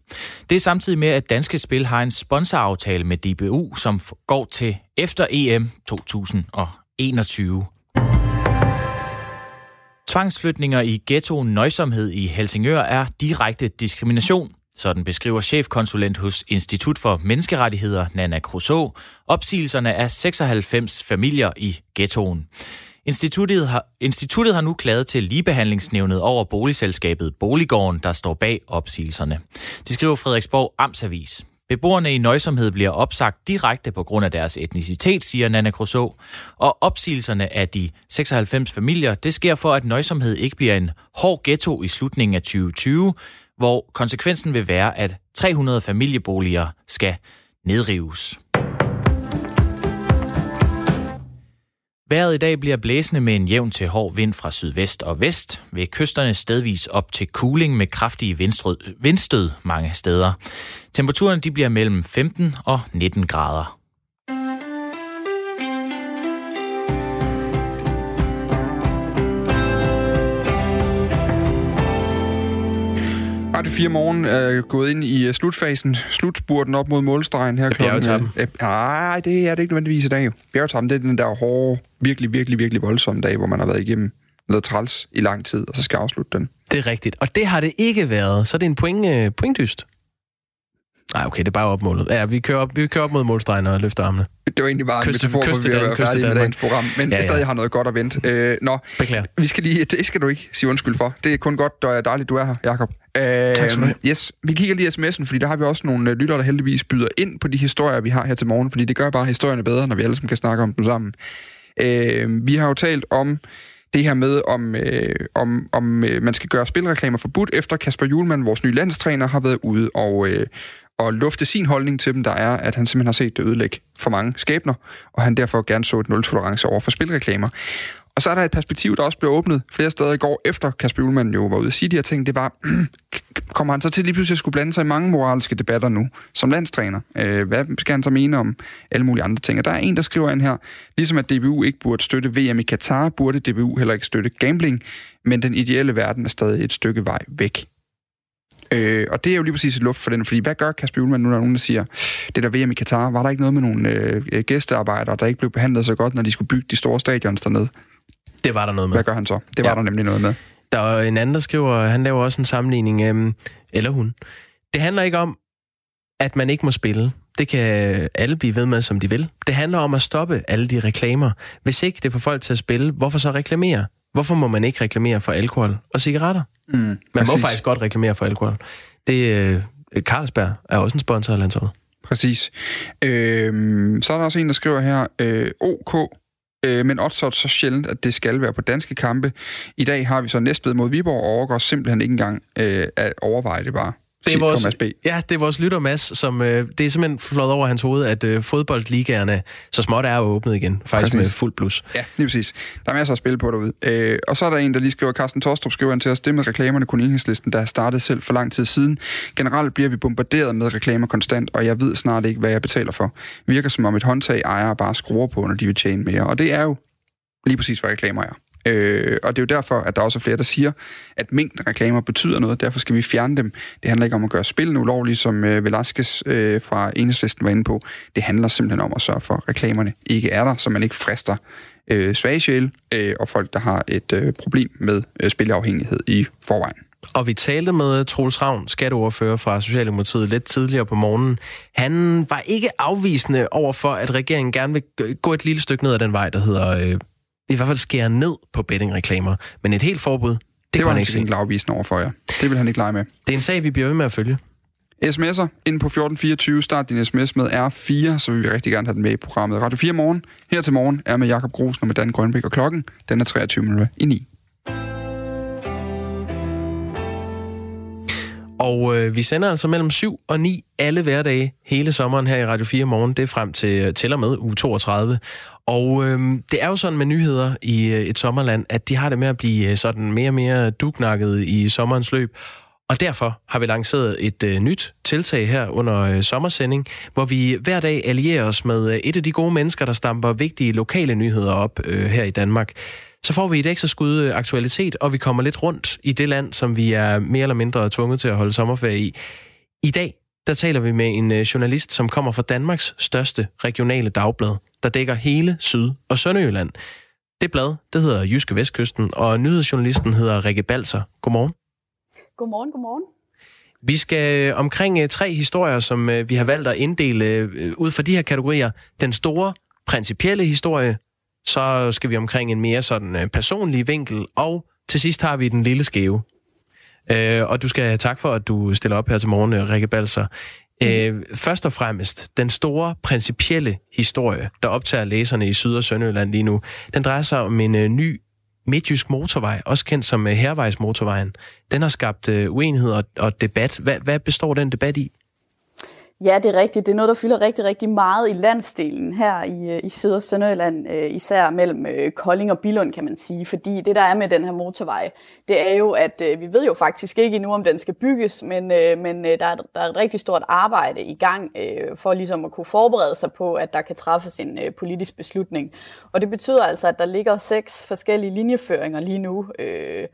Det er samtidig med, at Danske Spil har en sponsoraftale med DBU, som går til efter EM 2021. Tvangsflytninger i ghettoen Nøjsomhed i Helsingør er direkte diskrimination. Sådan beskriver chefkonsulent hos Institut for Menneskerettigheder, Nana Crusoe, opsigelserne af 96 familier i ghettoen. Instituttet har, instituttet har nu klaget til ligebehandlingsnævnet over boligselskabet Boliggården, der står bag opsigelserne. De skriver Frederiksborg Amtsavis. Beboerne i nøjsomhed bliver opsagt direkte på grund af deres etnicitet, siger Nana Crusoe. Og opsigelserne af de 96 familier, det sker for, at nøjsomhed ikke bliver en hård ghetto i slutningen af 2020, hvor konsekvensen vil være, at 300 familieboliger skal nedrives. Vejret i dag bliver blæsende med en jævn til hård vind fra sydvest og vest, ved kysterne stedvis op til kuling med kraftige vindstød mange steder. Temperaturen de bliver mellem 15 og 19 grader. Radio 4 Morgen er gået ind i øh, slutfasen, slutspurten op mod målstregen her klokken. Øh, nej, det er det ikke nødvendigvis i dag. Bjergetappen, det er den der hårde, virkelig, virkelig, virkelig voldsomme dag, hvor man har været igennem noget træls i lang tid, og så skal afslutte den. Det er rigtigt. Og det har det ikke været. Så er det en point, øh, pointdyst. Nej, okay, det er bare opmålet. Ja, vi kører op, vi kører op mod målstregen og løfter armene. Det var egentlig bare kyste, en metafor, hvor vi er færdige med dagens program, men ja, ja. stadig har noget godt at vente. Øh, nå, Beklager. vi skal lige, det skal du ikke sige undskyld for. Det er kun godt, og er dejligt, du er her, Jacob. Øh, tak skal du have. Yes, vi kigger lige sms'en, fordi der har vi også nogle øh, lyttere, der heldigvis byder ind på de historier, vi har her til morgen, fordi det gør bare historierne bedre, når vi alle sammen kan snakke om dem sammen. Øh, vi har jo talt om det her med, om, øh, om, om øh, man skal gøre spilreklamer forbudt, efter Kasper Julemand, vores nye landstræner, har været ude og, øh, og lufte sin holdning til dem, der er, at han simpelthen har set det ødelægge for mange skæbner, og han derfor gerne så et nul-tolerance over for spilreklamer. Og så er der et perspektiv, der også blev åbnet flere steder i går, efter Kasper Ullmann jo var ude at sige de her ting. Det var, kommer han så til lige pludselig at skulle blande sig i mange moralske debatter nu, som landstræner? Øh, hvad skal han så mene om alle mulige andre ting? Og der er en, der skriver ind her, ligesom at DBU ikke burde støtte VM i Katar, burde DBU heller ikke støtte gambling, men den ideelle verden er stadig et stykke vej væk. Øh, og det er jo lige præcis et luft for den, fordi hvad gør Kasper Ullmann nu, når nogen der siger, det der VM i Katar, var der ikke noget med nogle øh, gæstearbejdere, der ikke blev behandlet så godt, når de skulle bygge de store stadions dernede? Det var der noget med. Hvad gør han så? Det var ja. der nemlig noget med. Der er en anden, der skriver, han laver også en sammenligning, øhm, eller hun. Det handler ikke om, at man ikke må spille. Det kan alle blive ved med, som de vil. Det handler om at stoppe alle de reklamer. Hvis ikke det får folk til at spille, hvorfor så reklamere? Hvorfor må man ikke reklamere for alkohol og cigaretter? Mm, man præcis. må faktisk godt reklamere for alkohol. Det, øh, Carlsberg er også en sponsor af landsholdet. Præcis. Øh, så er der også en, der skriver her, øh, OK øh, men odds så sjældent, at det skal være på danske kampe. I dag har vi så Næstved mod Viborg, og overgår simpelthen ikke engang øh, at overveje det bare. Det er vores, ja, det er vores lytter, Mads, som øh, det er simpelthen flået over hans hoved, at øh, fodboldligaerne så småt er åbnet igen, faktisk præcis. med fuld plus. Ja, lige præcis. Der er masser af spil på derude. Øh, og så er der en, der lige skriver, Carsten Torstrup skriver til os, det med reklamerne kun enhedslisten, der har startet selv for lang tid siden. Generelt bliver vi bombarderet med reklamer konstant, og jeg ved snart ikke, hvad jeg betaler for. Virker som om et håndtag ejer bare skruer på, når de vil tjene mere. Og det er jo lige præcis, hvad reklamer er. Øh, og det er jo derfor, at der også er flere, der siger, at mængden reklamer betyder noget, derfor skal vi fjerne dem. Det handler ikke om at gøre spillene ulovligt, som øh, Velasquez øh, fra Enhedslisten var inde på. Det handler simpelthen om at sørge for, at reklamerne ikke er der, så man ikke frister øh, svage sjæl øh, og folk, der har et øh, problem med øh, spilafhængighed i forvejen. Og vi talte med Troels Ravn, skatteordfører fra Socialdemokratiet, lidt tidligere på morgenen. Han var ikke afvisende over for, at regeringen gerne vil gå et lille stykke ned ad den vej, der hedder øh, i hvert fald skære ned på bettingreklamer. Men et helt forbud, det, det var han ikke ikke afvisende over for jer. Det vil han ikke lege med. Det er en sag, vi bliver ved med at følge. SMS'er ind på 1424. Start din sms med R4, så vil vi rigtig gerne have den med i programmet. Radio 4 morgen. Her til morgen er med Jakob Grosen og med Dan Grønbæk og klokken. Den er 23 minutter i 9. Og øh, vi sender altså mellem 7 og 9 alle hverdage hele sommeren her i Radio 4 morgen. Det er frem til, øh, til og med uge 32. Og øh, det er jo sådan med nyheder i øh, et sommerland, at de har det med at blive øh, sådan mere og mere dugnakket i sommerens løb. Og derfor har vi lanceret et øh, nyt tiltag her under øh, sommersending, hvor vi hver dag allierer os med øh, et af de gode mennesker, der stamper vigtige lokale nyheder op øh, her i Danmark. Så får vi et ekstra skud øh, aktualitet, og vi kommer lidt rundt i det land, som vi er mere eller mindre tvunget til at holde sommerferie i. I dag der taler vi med en øh, journalist, som kommer fra Danmarks største regionale dagblad, der dækker hele Syd- og Sønderjylland. Det blad, det hedder Jyske Vestkysten, og nyhedsjournalisten hedder Rikke Balser. Godmorgen. Godmorgen, godmorgen. Vi skal øh, omkring tre historier, som vi har valgt at inddele ud fra de her kategorier. Den store, principielle historie, så skal vi omkring en mere sådan øh, personlig vinkel, og til sidst har vi den lille skæve. Øh, og du skal have tak for, at du stiller op her til morgen, øh, Rikke Balser. Øh, først og fremmest, den store principielle historie, der optager læserne i Syd- og Sønderjylland lige nu, den drejer sig om en øh, ny midtjysk motorvej, også kendt som øh, Hervejsmotorvejen. Den har skabt øh, uenighed og, og debat. Hvad, hvad består den debat i? Ja, det er rigtigt. Det er noget, der fylder rigtig, rigtig meget i landsdelen her i, øh, i Syd- og Sønderjylland, øh, især mellem øh, Kolding og Bilund, kan man sige. Fordi det, der er med den her motorvej, det er jo, at vi ved jo faktisk ikke endnu, om den skal bygges, men, men der, er, der er et rigtig stort arbejde i gang for ligesom at kunne forberede sig på, at der kan træffes en politisk beslutning. Og det betyder altså, at der ligger seks forskellige linjeføringer lige nu, øh,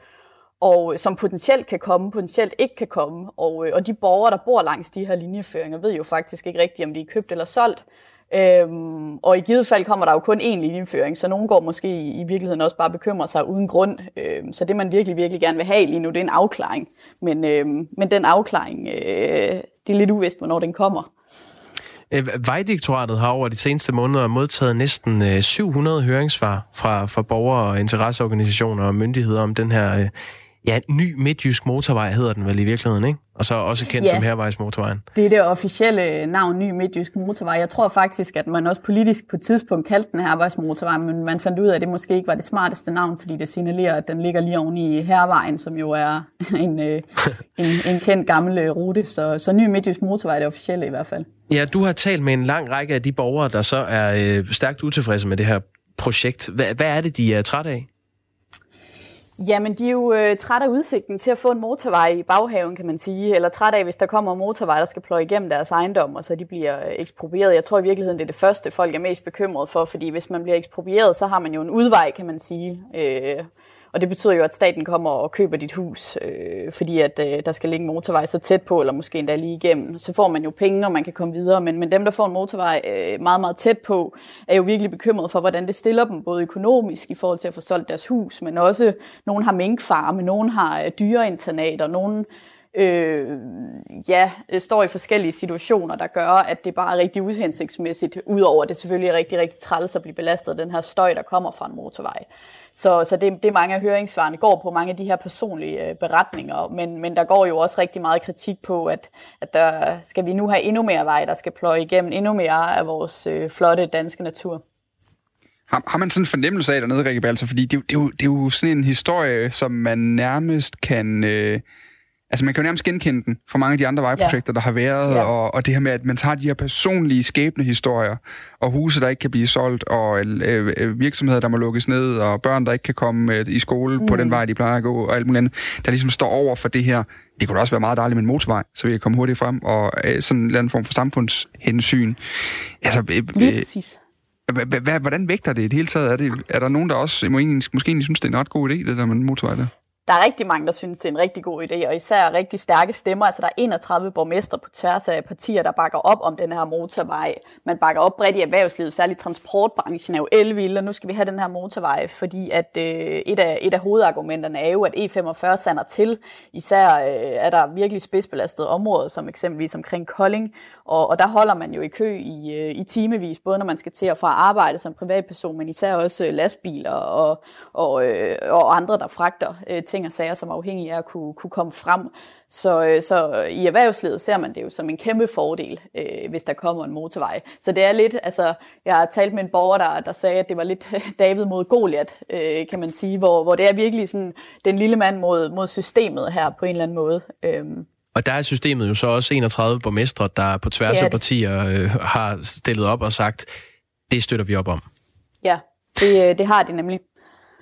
og øh, som potentielt kan komme, potentielt ikke kan komme. Og, øh, og de borgere, der bor langs de her linjeføringer, ved jo faktisk ikke rigtigt, om de er købt eller solgt. Øhm, og i givet fald kommer der jo kun én linjeføring, så nogen går måske i, i virkeligheden også bare bekymrer sig uden grund. Øhm, så det man virkelig, virkelig gerne vil have lige nu, det er en afklaring. Men, øhm, men den afklaring, øh, det er lidt uvist, hvornår den kommer. Øh, Vejdirektoratet har over de seneste måneder modtaget næsten 700 høringssvar fra, fra borgere og interesseorganisationer og myndigheder om den her Ja, ny midtjysk motorvej hedder den vel i virkeligheden, ikke? Og så også kendt ja. som Hervejsmotorvejen. Det er det officielle navn, ny midtjysk motorvej. Jeg tror faktisk, at man også politisk på et tidspunkt kaldte den Hervejsmotorvej, men man fandt ud af, at det måske ikke var det smarteste navn, fordi det signalerer, at den ligger lige oven i Hervejen, som jo er en, øh, en, en kendt gammel øh, rute. Så, så ny midtjysk motorvej er det officielle i hvert fald. Ja, du har talt med en lang række af de borgere, der så er øh, stærkt utilfredse med det her projekt. Hvad, hvad er det, de er trætte af? Jamen, de er jo øh, trætte af udsigten til at få en motorvej i baghaven, kan man sige. Eller trætte af, hvis der kommer en motorvej, der skal pløje igennem deres ejendom, og så de bliver øh, eksproprieret. Jeg tror i virkeligheden, det er det første, folk er mest bekymret for, fordi hvis man bliver eksproprieret, så har man jo en udvej, kan man sige. Øh, og det betyder jo, at staten kommer og køber dit hus, øh, fordi at øh, der skal ligge en motorvej så tæt på, eller måske endda lige igennem. Så får man jo penge, og man kan komme videre. Men, men dem, der får en motorvej øh, meget, meget tæt på, er jo virkelig bekymret for, hvordan det stiller dem, både økonomisk i forhold til at få solgt deres hus, men også nogen har minkfarme, nogen har øh, dyreinternater, nogen øh, ja, øh, står i forskellige situationer, der gør, at det bare er rigtig uhensigtsmæssigt, udover at det selvfølgelig er rigtig, rigtig træls at blive belastet af den her støj, der kommer fra en motorvej. Så, så det, det mange af høringssvarene går på mange af de her personlige øh, beretninger, men, men der går jo også rigtig meget kritik på, at, at der skal vi nu have endnu mere vej, der skal pløje igennem endnu mere af vores øh, flotte danske natur. Har, har man sådan en fornemmelse af dernede, Rikke Balser? Fordi det, det, er jo, det er jo sådan en historie, som man nærmest kan... Øh Altså man kan jo nærmest genkende den fra mange af de andre vejprojekter, ja. der har været, ja. og, og det her med, at man tager de her personlige skæbne historier, og huse, der ikke kan blive solgt, og øh, øh, virksomheder, der må lukkes ned, og børn, der ikke kan komme øh, i skole mm. på den vej, de plejer at gå, og alt muligt andet, der ligesom står over for det her. Det kunne da også være meget dejligt med en motorvej, så vi kan komme hurtigt frem, og øh, sådan en eller anden form for samfundshensyn. Altså, øh, præcis. Hvordan vægter det i det hele taget? Er, det, er der nogen, der også måske, måske synes, det er en ret god idé, det der med en motorvej der? Der er rigtig mange, der synes, det er en rigtig god idé, og især rigtig stærke stemmer. Altså, der er 31 borgmestre på tværs af partier, der bakker op om den her motorvej. Man bakker op bredt i erhvervslivet, særligt transportbranchen er jo elvild, og nu skal vi have den her motorvej, fordi at øh, et, af, et af hovedargumenterne er jo, at E45 sander til. Især øh, er der virkelig spidsbelastede områder, som eksempelvis omkring Kolding, og, og der holder man jo i kø i, øh, i timevis, både når man skal til at få arbejde som privatperson, men især også øh, lastbiler og, og, øh, og andre, der fragter øh, ting og sager, som er afhængige af at kunne, kunne komme frem. Så, øh, så i erhvervslivet ser man det jo som en kæmpe fordel, øh, hvis der kommer en motorvej. Så det er lidt, altså, jeg har talt med en borger, der, der sagde, at det var lidt David mod Goliat, øh, kan man sige, hvor, hvor det er virkelig sådan den lille mand mod, mod systemet her på en eller anden måde. Øh, og der er systemet jo så også 31 borgmestre, der på tværs af partier øh, har stillet op og sagt, det støtter vi op om. Ja, det, øh, det har de nemlig.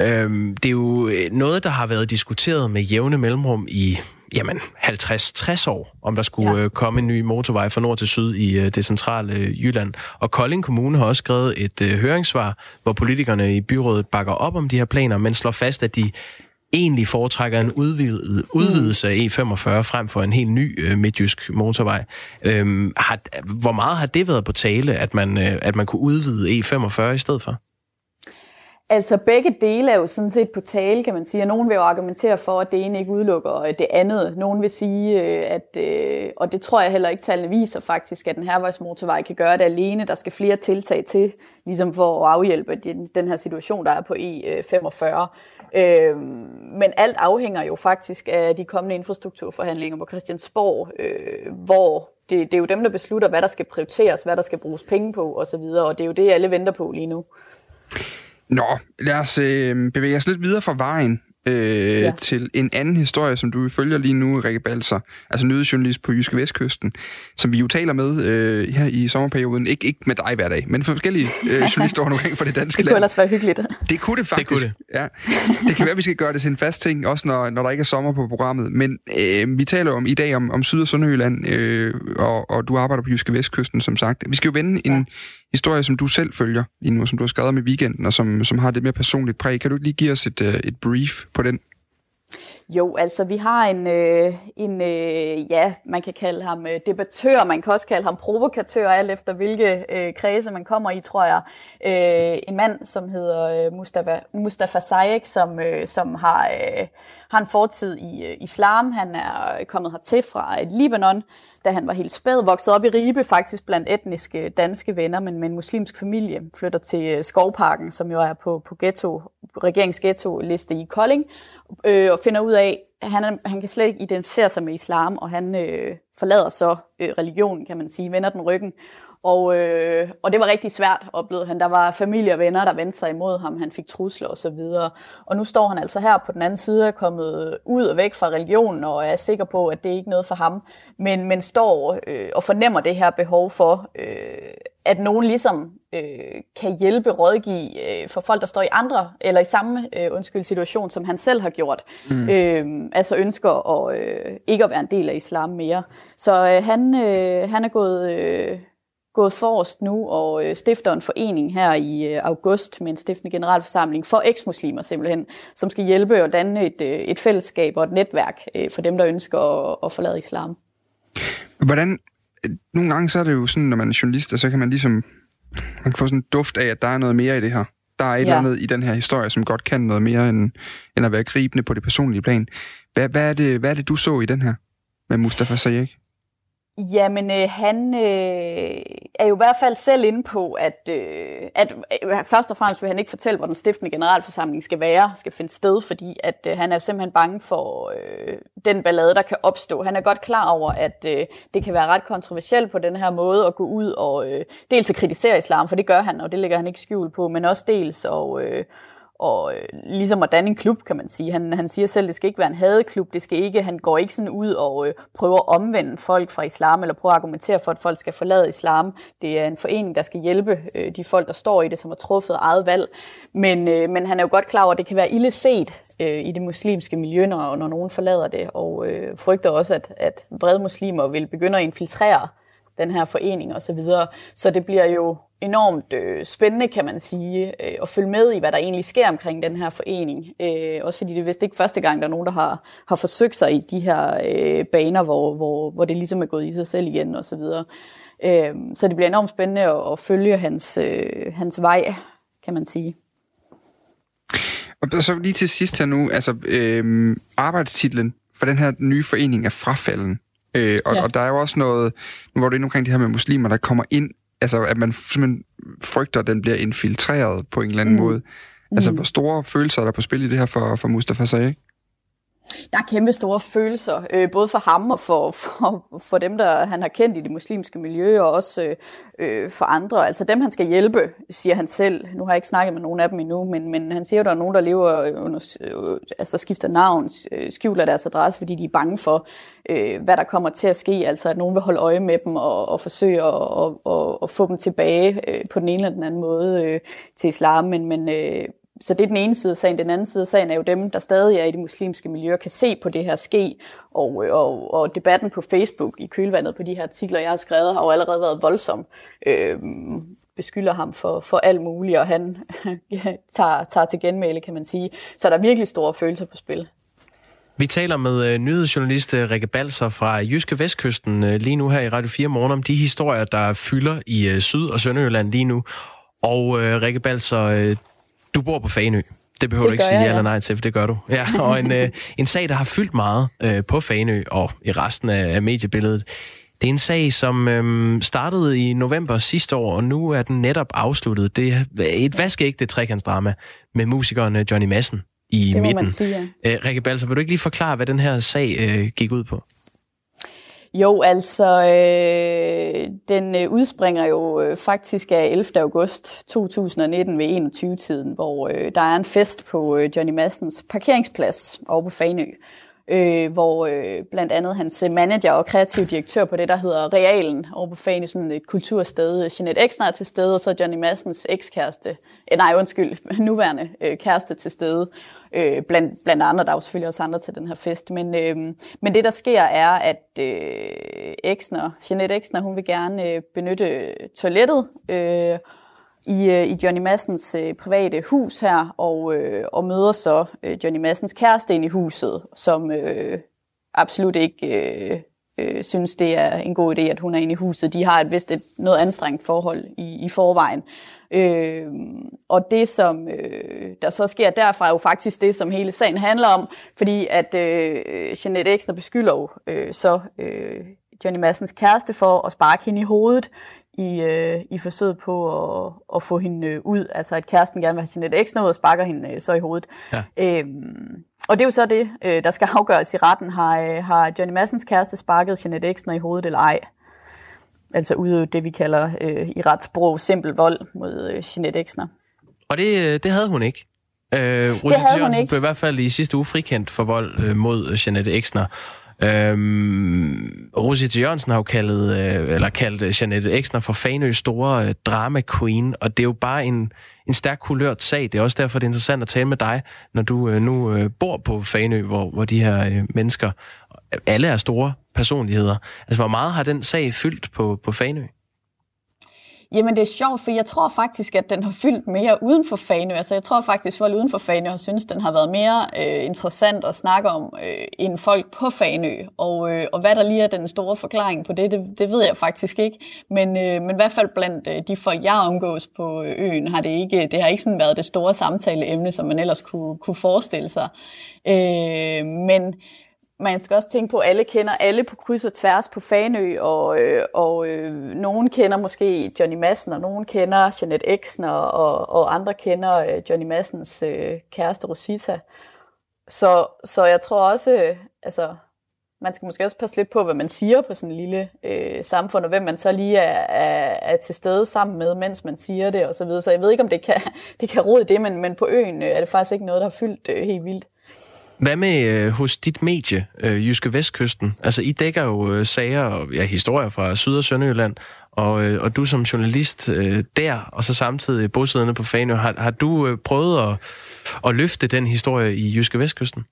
Øhm, det er jo øh, noget, der har været diskuteret med jævne mellemrum i jamen, 50-60 år, om der skulle ja. øh, komme en ny motorvej fra nord til syd i øh, det centrale Jylland. Og Kolding Kommune har også skrevet et høringssvar, hvor politikerne i byrådet bakker op om de her planer, men slår fast, at de egentlig foretrækker en udvidet, udvidelse af E45 frem for en helt ny øh, midtjysk motorvej. Øhm, har, hvor meget har det været på tale, at man, øh, at man kunne udvide E45 i stedet for? Altså begge dele er jo sådan set på tale, kan man sige, og nogen vil jo argumentere for, at det ene ikke udelukker det andet. Nogen vil sige, øh, at, øh, og det tror jeg heller ikke tallene viser faktisk, at den hervejsmotorvej kan gøre det alene. Der skal flere tiltag til, ligesom for at afhjælpe den her situation, der er på øh, E45. Øhm, men alt afhænger jo faktisk af de kommende infrastrukturforhandlinger på Christiansborg, hvor det, det er jo dem, der beslutter, hvad der skal prioriteres, hvad der skal bruges penge på osv., og det er jo det, alle venter på lige nu. Nå, lad os øh, bevæge os lidt videre fra vejen øh, ja. til en anden historie, som du følger lige nu, Rikke Balser, altså nyhedsjournalist på Jyske Vestkysten, som vi jo taler med øh, her i sommerperioden. Ik- ikke med dig hver dag, men for forskellige øh, journalister rundt omkring for det danske land. Det kunne ellers være hyggeligt. Det kunne det faktisk. Det, kunne det. Ja. det kan være, at vi skal gøre det til en fast ting, også når, når der ikke er sommer på programmet. Men øh, vi taler om i dag om, om Syd- og Sønderjylland, øh, og, og du arbejder på Jyske Vestkysten, som sagt. Vi skal jo vende ja. en historie, som du selv følger lige nu, som du har skrevet om i weekenden, og som, som har det mere personligt præg. Kan du lige give os et, øh, et brief på den? Jo, altså vi har en, øh, en øh, ja, man kan kalde ham øh, debattør, man kan også kalde ham provokatør, alt efter hvilke øh, kredse man kommer i, tror jeg. Øh, en mand, som hedder øh, Mustafa, Mustafa Sayek, som, øh, som har, øh, har en fortid i øh, islam. Han er kommet hertil fra øh, Libanon, da han var helt spæd, vokset op i Ribe faktisk blandt etniske danske venner, men med en muslimsk familie, flytter til øh, Skovparken, som jo er på, på ghetto, regeringsghetto-liste i Kolding, øh, og finder ud af, han, han kan slet ikke identificere sig med islam, og han øh, forlader så øh, religionen, kan man sige, vender den ryggen. Og, øh, og det var rigtig svært, oplevede han. Der var familie og venner, der vendte sig imod ham. Han fik trusler og så videre. Og nu står han altså her på den anden side, er kommet ud og væk fra religionen, og er sikker på, at det er ikke noget for ham. Men, men står øh, og fornemmer det her behov for, øh, at nogen ligesom øh, kan hjælpe, rådgive øh, for folk, der står i andre, eller i samme øh, undskyld, situation, som han selv har gjort. Mm. Øh, altså ønsker at, øh, ikke at være en del af islam mere. Så øh, han, øh, han er gået... Øh, gået forrest nu og øh, stifter en forening her i øh, august med en stiftende generalforsamling for eksmuslimer simpelthen, som skal hjælpe og danne et, øh, et fællesskab og et netværk øh, for dem, der ønsker at, at forlade islam. Hvordan, nogle gange så er det jo sådan, når man er journalist, så kan man ligesom, man kan få sådan en duft af, at der er noget mere i det her. Der er et ja. eller andet i den her historie, som godt kan noget mere, end, end at være gribende på det personlige plan. Hvad, hvad, er det, hvad er det, du så i den her med Mustafa Sayek? Jamen, øh, han øh, er jo i hvert fald selv inde på, at, øh, at øh, først og fremmest vil han ikke fortælle, hvor den stiftende generalforsamling skal være, skal finde sted, fordi at øh, han er simpelthen bange for øh, den ballade, der kan opstå. Han er godt klar over, at øh, det kan være ret kontroversielt på den her måde at gå ud og øh, dels at kritisere islam, for det gør han, og det lægger han ikke skjul på, men også dels at... Øh, og øh, ligesom at danne en klub, kan man sige. Han, han siger selv, at det skal ikke være en hadeklub, det skal ikke, han går ikke sådan ud og øh, prøver at omvende folk fra islam, eller prøver at argumentere for, at folk skal forlade islam. Det er en forening, der skal hjælpe øh, de folk, der står i det, som har truffet eget valg. Men, øh, men han er jo godt klar over, at det kan være ille set øh, i det muslimske miljø, når, når nogen forlader det, og øh, frygter også, at, at vrede muslimer vil begynde at infiltrere den her forening osv. Så, videre. så det bliver jo enormt øh, spændende, kan man sige, øh, at følge med i, hvad der egentlig sker omkring den her forening. Øh, også fordi det er vist ikke første gang, der er nogen, der har, har forsøgt sig i de her øh, baner, hvor, hvor, hvor det ligesom er gået i sig selv igen osv. Så, øh, så det bliver enormt spændende at, at følge hans, øh, hans vej, kan man sige. Og så lige til sidst her nu, altså øh, arbejdstitlen for den her nye forening er frafalden. Øh, og, ja. og der er jo også noget, nu var det omkring det her med muslimer, der kommer ind altså, at man simpelthen frygter, at den bliver infiltreret på en eller anden mm. måde. Altså, mm. hvor store følelser er der på spil i det her for, for Mustafa Sayek? Der er kæmpe store følelser, øh, både for ham og for, for, for dem, der han har kendt i det muslimske miljø, og også øh, for andre. Altså dem, han skal hjælpe, siger han selv. Nu har jeg ikke snakket med nogen af dem endnu, men, men han siger, at der er nogen, der lever under, øh, altså skifter navn, øh, skjuler deres adresse, fordi de er bange for, øh, hvad der kommer til at ske. Altså at nogen vil holde øje med dem og, og forsøge at og, og, og få dem tilbage øh, på den ene eller den anden måde øh, til islam. Men, men øh, så det er den ene side af sagen. Den anden side af sagen er jo dem, der stadig er i det muslimske miljø, kan se på det her ske. Og, og, og debatten på Facebook i kølvandet på de her artikler, jeg har skrevet, har jo allerede været voldsom. Øh, beskylder ham for, for alt muligt, og han tager, tager til genmæle, kan man sige. Så der er virkelig store følelser på spil. Vi taler med øh, nyhedsjournalist øh, Rikke Balser fra øh, Jyske Vestkysten lige nu her i Radio 4 Morgen om de historier, der fylder i Syd- og Sønderjylland lige nu. Og Rikke Balser, du bor på Fanø. Det behøver det du ikke sige ja eller nej til, for det gør du. Ja, og en, øh, en sag, der har fyldt meget øh, på Fanø og i resten af, af mediebilledet. Det er en sag, som øh, startede i november sidste år, og nu er den netop afsluttet. Det er et vaskeægte trekantsdrama med musikeren Johnny Madsen i det midten. Man sige, ja. Æ, Rikke Balser, vil du ikke lige forklare, hvad den her sag øh, gik ud på? Jo, altså, øh, den øh, udspringer jo øh, faktisk af 11. august 2019 ved 21-tiden, hvor øh, der er en fest på øh, Johnny Massens parkeringsplads over på Fanø, øh, hvor øh, blandt andet hans øh, manager og kreativ direktør på det, der hedder Realen over på Fanø, sådan et kultursted, øh, Jeanette Exner til stede, og så Johnny Massens ekskæreste, eh, nej undskyld, nuværende øh, kæreste til stede øh, blandt, blandt andre. Der er jo selvfølgelig også andre til den her fest. Men, øh, men det, der sker, er, at øh, Exner, Jeanette Exner, hun vil gerne øh, benytte toilettet øh, i, øh, i Johnny Massens øh, private hus her, og, øh, og møder så øh, Johnny Massens kæreste ind i huset, som øh, absolut ikke... Øh, øh, synes, det er en god idé, at hun er inde i huset. De har et vist et noget anstrengt forhold i, i forvejen. Øh, og det, som øh, der så sker derfra, er jo faktisk det, som hele sagen handler om, fordi at øh, Jeanette Exner beskylder jo øh, så øh, Johnny Massens kæreste for at sparke hende i hovedet i, øh, i forsøget på at, at få hende øh, ud. Altså at kæresten gerne vil have Jeanette X noget og sparker hende øh, så i hovedet. Ja. Øhm, og det er jo så det, øh, der skal afgøres i retten. Har, øh, har Johnny Massens kæreste sparket Jeanette X i hovedet eller ej? Altså udøvet det, vi kalder øh, i retsbrug simpel vold mod øh, Jeanette X'ner. Og det, øh, det havde hun ikke. Øh, Rosie Jørgensen blev i hvert fald i sidste uge frikendt for vold øh, mod Jeanette Exner. Øhm, Rosie Jørgensen har jo kaldet, øh, eller kaldt øh, Jeanette Exner for Fanøs store øh, drama queen, og det er jo bare en, en stærk kulørt sag. Det er også derfor, det er interessant at tale med dig, når du øh, nu øh, bor på Fanø, hvor, hvor de her øh, mennesker, alle er store personligheder. Altså, hvor meget har den sag fyldt på, på Fanø? Jamen det er sjovt, for jeg tror faktisk, at den har fyldt mere uden for Fanø. Altså jeg tror faktisk, at folk uden for Fanø har synes, den har været mere øh, interessant at snakke om øh, end folk på Fanø. Og, øh, og hvad der lige er den store forklaring på det, det, det ved jeg faktisk ikke. Men, øh, men i hvert fald blandt øh, de folk, jeg omgås på øh, øen, har det ikke, det har ikke sådan været det store samtaleemne, som man ellers kunne, kunne forestille sig. Øh, men man skal også tænke på, at alle kender alle på kryds og tværs på Fanø, og, øh, og øh, nogen kender måske Johnny Madsen, og nogen kender Jeanette Exen, og, og, og andre kender øh, Johnny Madsens øh, kæreste Rosita. Så, så jeg tror også, øh, altså, man skal måske også passe lidt på, hvad man siger på sådan en lille øh, samfund, og hvem man så lige er, er, er til stede sammen med, mens man siger det, og så videre. Så jeg ved ikke, om det kan, det kan råde det, men, men på øen øh, er det faktisk ikke noget, der har fyldt øh, helt vildt. Hvad med øh, hos dit medie, øh, Jyske Vestkysten? Altså, I dækker jo øh, sager og ja, historier fra Syd- og Sønderjylland, og, øh, og du som journalist øh, der, og så samtidig bosiddende på Fanø, har, har du øh, prøvet at, at løfte den historie i Jyske Vestkysten?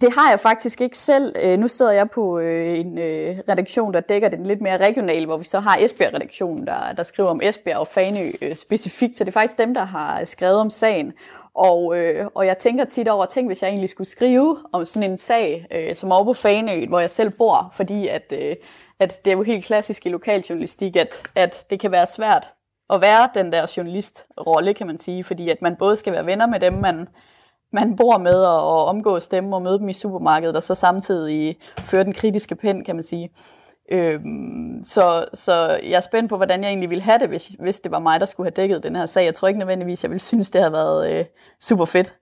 Det har jeg faktisk ikke selv. Øh, nu sidder jeg på øh, en øh, redaktion, der dækker den lidt mere regional, hvor vi så har Esbjerg-redaktionen, der, der skriver om Esbjerg og Fanø specifikt. Så det er faktisk dem, der har skrevet om sagen. Og, øh, og jeg tænker tit over, tænk hvis jeg egentlig skulle skrive om sådan en sag, øh, som over på Fanø, hvor jeg selv bor, fordi at, øh, at det er jo helt klassisk i lokaljournalistik, at, at det kan være svært at være den der journalistrolle, kan man sige, fordi at man både skal være venner med dem, man, man bor med og, og omgås dem og møde dem i supermarkedet, og så samtidig føre den kritiske pen, kan man sige. Øhm, så, så jeg er spændt på, hvordan jeg egentlig ville have det, hvis, hvis det var mig, der skulle have dækket den her sag. Jeg tror ikke nødvendigvis, jeg ville synes, det havde været øh, super fedt.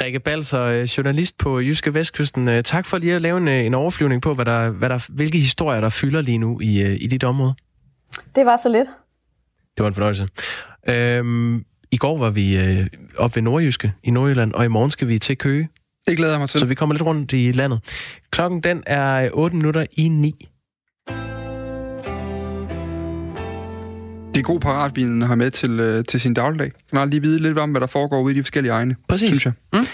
Rikke Balser, øh, journalist på Jyske Vestkysten. Øh, tak for lige at lave en, øh, en overflyvning på, hvad der, hvad der, hvilke historier, der fylder lige nu i, i dit område. Det var så lidt. Det var en fornøjelse. Øhm, I går var vi øh, op ved Nordjyske i Nordjylland, og i morgen skal vi til Køge. Det glæder jeg mig til. Så vi kommer lidt rundt i landet. Klokken den er 8 minutter i 9. Det er god paratbilen at have med til, øh, til sin dagligdag. Man har lige vide lidt om, hvad der foregår ude i de forskellige egne. Præcis. Synes jeg. Mm.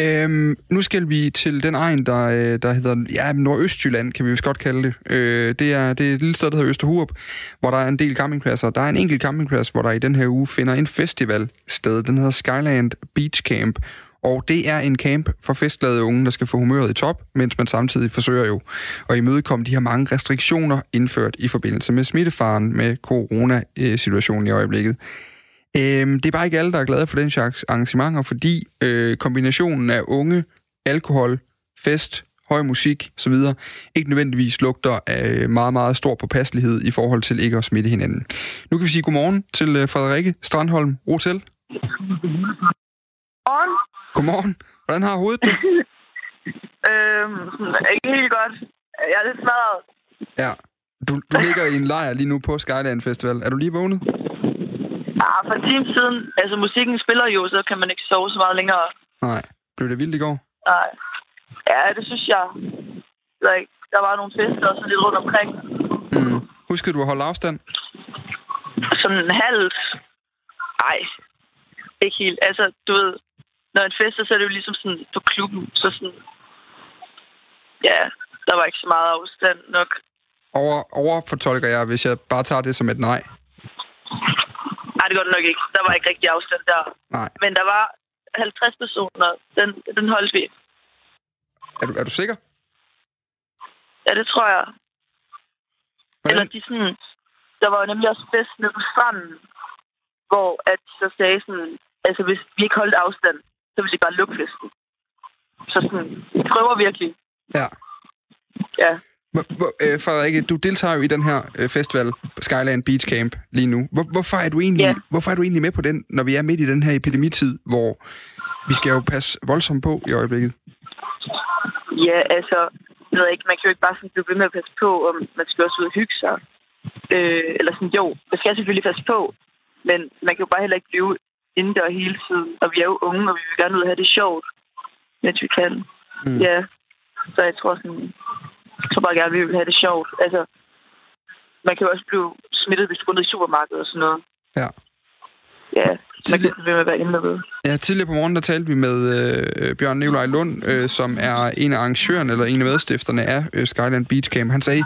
Øhm, nu skal vi til den egen, der, øh, der hedder ja, Nordøstjylland, kan vi vist godt kalde det. Øh, det, er, det er et lille sted, der hedder Østerhurup, hvor der er en del campingpladser. Der er en enkelt campingplads, hvor der i den her uge finder en festival sted. Den hedder Skyland Beach Camp, og det er en camp for festglade unge, der skal få humøret i top, mens man samtidig forsøger jo at imødekomme de her mange restriktioner indført i forbindelse med smittefaren med corona-situationen i øjeblikket. Øhm, det er bare ikke alle, der er glade for den slags arrangementer, fordi øh, kombinationen af unge, alkohol, fest, høj musik osv. ikke nødvendigvis lugter af meget, meget stor påpasselighed i forhold til ikke at smitte hinanden. Nu kan vi sige godmorgen til øh, Frederikke Strandholm Rotel. Godmorgen. Godmorgen. Hvordan har hovedet det? øhm, ikke helt godt. Jeg er lidt smadret. Ja. Du, du ligger i en lejr lige nu på Skyland Festival. Er du lige vågnet? Ja, for en time siden. Altså, musikken spiller jo, så kan man ikke sove så meget længere. Nej. Blev det vildt i går? Nej. Ja, det synes jeg. Like, der var nogle fester og så lidt rundt omkring. Mm. Husker du at holde afstand? Sådan en halv... Nej, ikke helt. Altså, du ved, når en fest, så er det jo ligesom sådan på klubben, så sådan, ja, der var ikke så meget afstand nok. Over, overfortolker jeg, hvis jeg bare tager det som et nej? Det gør det nok ikke. Der var ikke rigtig afstand der. Nej. Men der var 50 personer. Den, den holdt vi. Er du, er du sikker? Ja, det tror jeg. Hvordan? Eller de sådan... Der var jo nemlig også fest nede på stranden, hvor at så sagde sådan, altså hvis vi ikke holdt afstand, så ville de bare lukke festen. Så sådan, vi prøver virkelig. Ja. Ja. Øh, Frederikke, du deltager jo i den her øh, festival, Skyland Beach Camp, lige nu. Hvor, hvorfor, er du egentlig, Ja. hvorfor er du egentlig med på den, når vi er midt i den her epidemitid, hvor vi skal jo passe voldsomt på i øjeblikket? Ja, altså, jeg ved ikke, man kan jo ikke bare sådan blive ved med at passe på, om man skal også ud og hygge sig. Øh, eller sådan, jo, man skal selvfølgelig passe på, men man kan jo bare heller ikke blive indendør hele tiden. Og vi er jo unge, og vi vil gerne ud og have det sjovt, mens vi kan. Mm. Ja, så jeg tror sådan, tror bare gerne, vi vil have det sjovt. Altså, man kan jo også blive smittet, hvis du går ned i supermarkedet og sådan noget. Ja. Ja, man kan være indlukket. Ja, tidligere på morgen, der talte vi med øh, Bjørn Nikolaj Lund, øh, som er en af arrangørerne, eller en af medstifterne af øh, Skyland Beach Camp. Han sagde,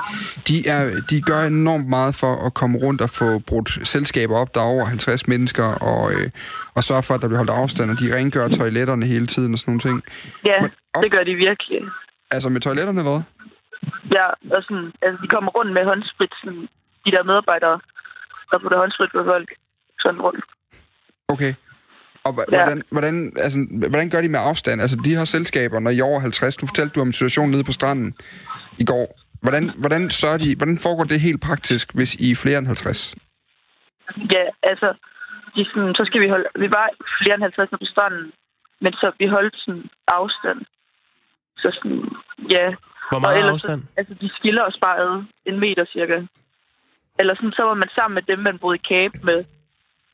de, er, de gør enormt meget for at komme rundt og få brudt selskaber op, der er over 50 mennesker, og, øh, og sørge for, at der bliver holdt afstand, og de rengør toiletterne hele tiden og sådan nogle ting. Ja, Men op- det gør de virkelig. Altså med toiletterne, hvad? Ja, og sådan, altså, de kommer rundt med håndsprit, sådan, de der medarbejdere, der putter håndsprit på folk, sådan rundt. Okay. Og hva- Ja. hvordan, hvordan, altså, hvordan gør de med afstand? Altså, de har selskaber, når I er over 50. Du fortalte du om situationen nede på stranden i går. Hvordan, hvordan, sørger de, hvordan foregår det helt praktisk, hvis I er flere end 50? Ja, altså, de sådan, så skal vi holde, vi var flere end 50 på stranden, men så vi holdt sådan afstand. Så sådan, ja. Hvor Og meget ellers afstand? Så, altså, de skiller os bare ad en meter cirka. Eller sådan, så var man sammen med dem, man boede i Cape med.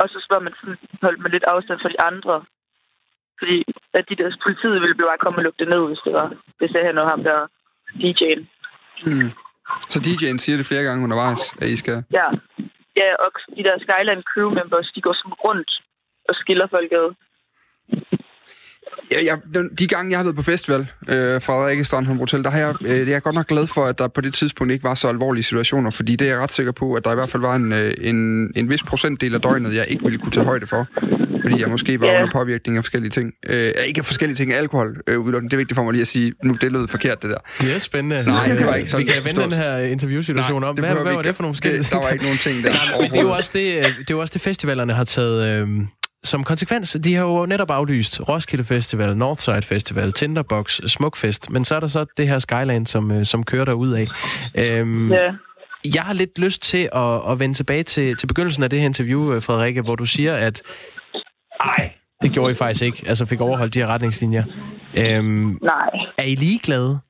Og så var man sådan, holdt man lidt afstand fra de andre. Fordi at de der politiet ville bare komme og lukke det ned, hvis det var. Hvis det her noget ham der DJ'en. Mm. Så DJ'en siger det flere gange undervejs, at I skal... Ja. Ja, og de der Skyland crew members, de går sådan rundt og skiller folk ad. Ja, jeg, den- de gange, jeg har været på festival, øh, Frederikke Strandholm Hotel, der har jeg, øh, jeg er godt nok glad for, at der på det tidspunkt ikke var så alvorlige situationer, fordi det er jeg ret sikker på, at der i hvert fald var en, øh, en, en vis procentdel af døgnet, jeg ikke ville kunne tage højde for, fordi jeg måske var Ja. under påvirkning af forskellige ting. Øh, ikke af forskellige ting, alkohol, øh, det er vigtigt for mig lige at sige, nu det lød forkert, det der. Det er spændende. Nej, det var ikke sådan, Vi kan vende den her interviewsituation Nej, om. det Hvad, hvad var ikke. det for nogle forskellige Det- der var ikke nogen ting der Nej, men det er jo også det, øh, det, er jo også det festivalerne har taget... Øh, som konsekvens, de har jo netop aflyst Roskilde Festival, Northside Festival, Tinderbox, Smukfest, men så er der så det her Skyland, som, øh, som kører derud af. Øhm, Ja. Jeg har lidt lyst til at, at vende tilbage til, til begyndelsen af det her interview, øh, Frederikke, hvor du siger, at ej, det gjorde I faktisk ikke, altså fik overholdt de her retningslinjer. Øhm, Nej. er I ligeglade?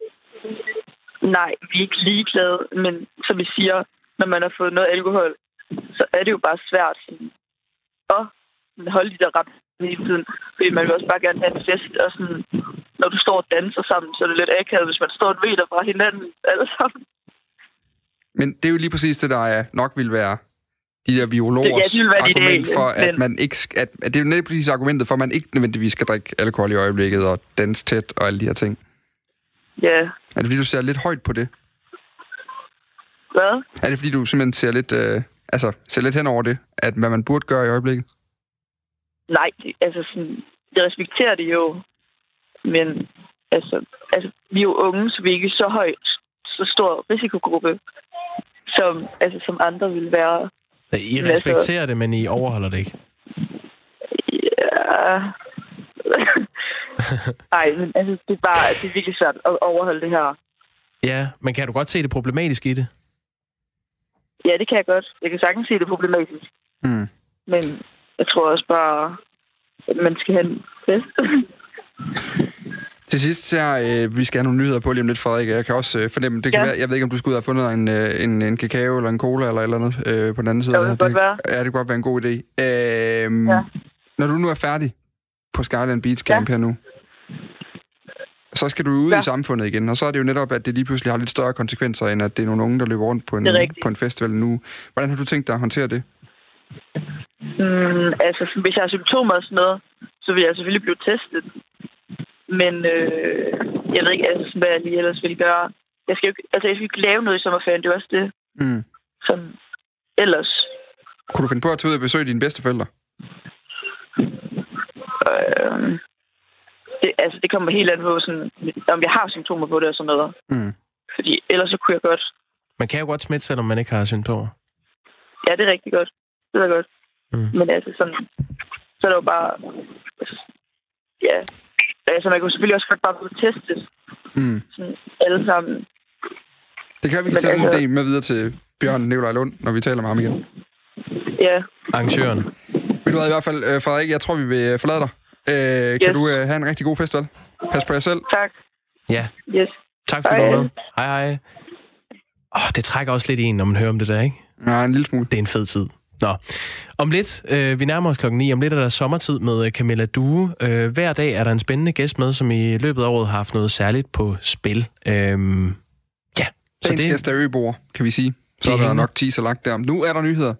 Nej, vi er ikke ligeglade, men som vi siger, når man har fået noget alkohol, så er det jo bare svært sådan, at holde de der ret hele tiden. Fordi man vil også bare gerne have en fest, og sådan, når du står og danser sammen, så er det lidt akavet, hvis man står et meter fra hinanden alle sammen. Men det er jo lige præcis det, der er, nok vil være de der biologers Ja, det argument for, at men- man ikke... At, at det er jo netop præcis argumentet for, at man ikke nødvendigvis skal drikke alkohol i øjeblikket og danse tæt og alle de her ting. Ja, Er det fordi, du ser lidt højt på det? hvad? Er det fordi, du simpelthen ser lidt, øh, altså, ser lidt hen over det, at hvad man burde gøre i øjeblikket? Nej, det- altså sådan, jeg respekterer det jo, men altså, altså, vi er jo unge, så vi er ikke så højt, så stor risikogruppe, som, altså, som andre vil være. I Men altså- respekterer det, men I overholder det ikke. Ja. Ej, men altså, det er bare, det er virkelig svært at overholde det her. Ja, men kan du godt se det problematiske i det? Ja, det kan jeg godt. Jeg kan sagtens se det problematisk. Mm. Men jeg tror også bare, at man skal have en fest. Til sidst, så, øh, vi skal have nogle nyheder på lige om lidt, Frederik. Jeg kan også øh, fornemme, det kan Ja. være, jeg ved ikke, om du skulle ud og have fundet en, øh, en, en kakao eller en cola eller eller andet øh, på den anden side. Det kan godt være. Ja, det kunne godt være en god idé. Øh, Ja. Når du nu er færdig på Skyland Beach Camp ja. her nu, så skal du ud Ja. i samfundet igen, og så er det jo netop, at det lige pludselig har lidt større konsekvenser, end at det er nogle unge, der løber rundt på en, på en festival nu. Hvordan har du tænkt dig at håndtere det? Mm, altså, sådan, hvis jeg har symptomer og sådan noget, så vil jeg selvfølgelig blive testet. Men øh, jeg ved ikke, altså, sådan, hvad jeg lige ellers vil gøre. Jeg skal jo ikke, altså, jeg skal ikke lave noget i sommerferien. Det er også det, Mm. som ellers. Kunne du finde på at tage ud og besøge dine bedsteforældre? Øh, det, altså, det kommer helt an på, sådan, om jeg har symptomer på det og sådan noget. Mm. Fordi ellers så kunne jeg godt. Man kan jo godt smitte, selvom man ikke har symptomer. Ja, det er rigtig godt. Det er godt. Mm. Men altså sådan, så er det jo bare... Ja, altså man kunne selvfølgelig også godt bare blive testet Mm. sådan alle sammen. Det kan vi kan tage en altså- idé med videre til Bjørn Nikolaj Lund, når vi taler med ham igen. Ja, Arrangøren. Vil du hvad, i hvert fald, øh, Frederik, jeg tror, vi vil forlade dig. Øh, kan Yes. du øh, have en rigtig god festival? Pas på jer selv. tak. Ja, Yes. tak fordi Hej. du var med. Hej, hej. Åh, det trækker også lidt i en, når man hører om det der, ikke? Nej, en lille smule. Det er en fed tid. Nå, om lidt, øh, vi nærmer os klokken 9, om lidt er der sommertid med øh, Camilla Due. Øh, hver dag er der en spændende gæst med, som i løbet af året har haft noget særligt på spil. Øhm, ja, så Dagens det, gæst er øboer, kan vi sige. Så er der nok teaser lagt der. Nu er der nyheder.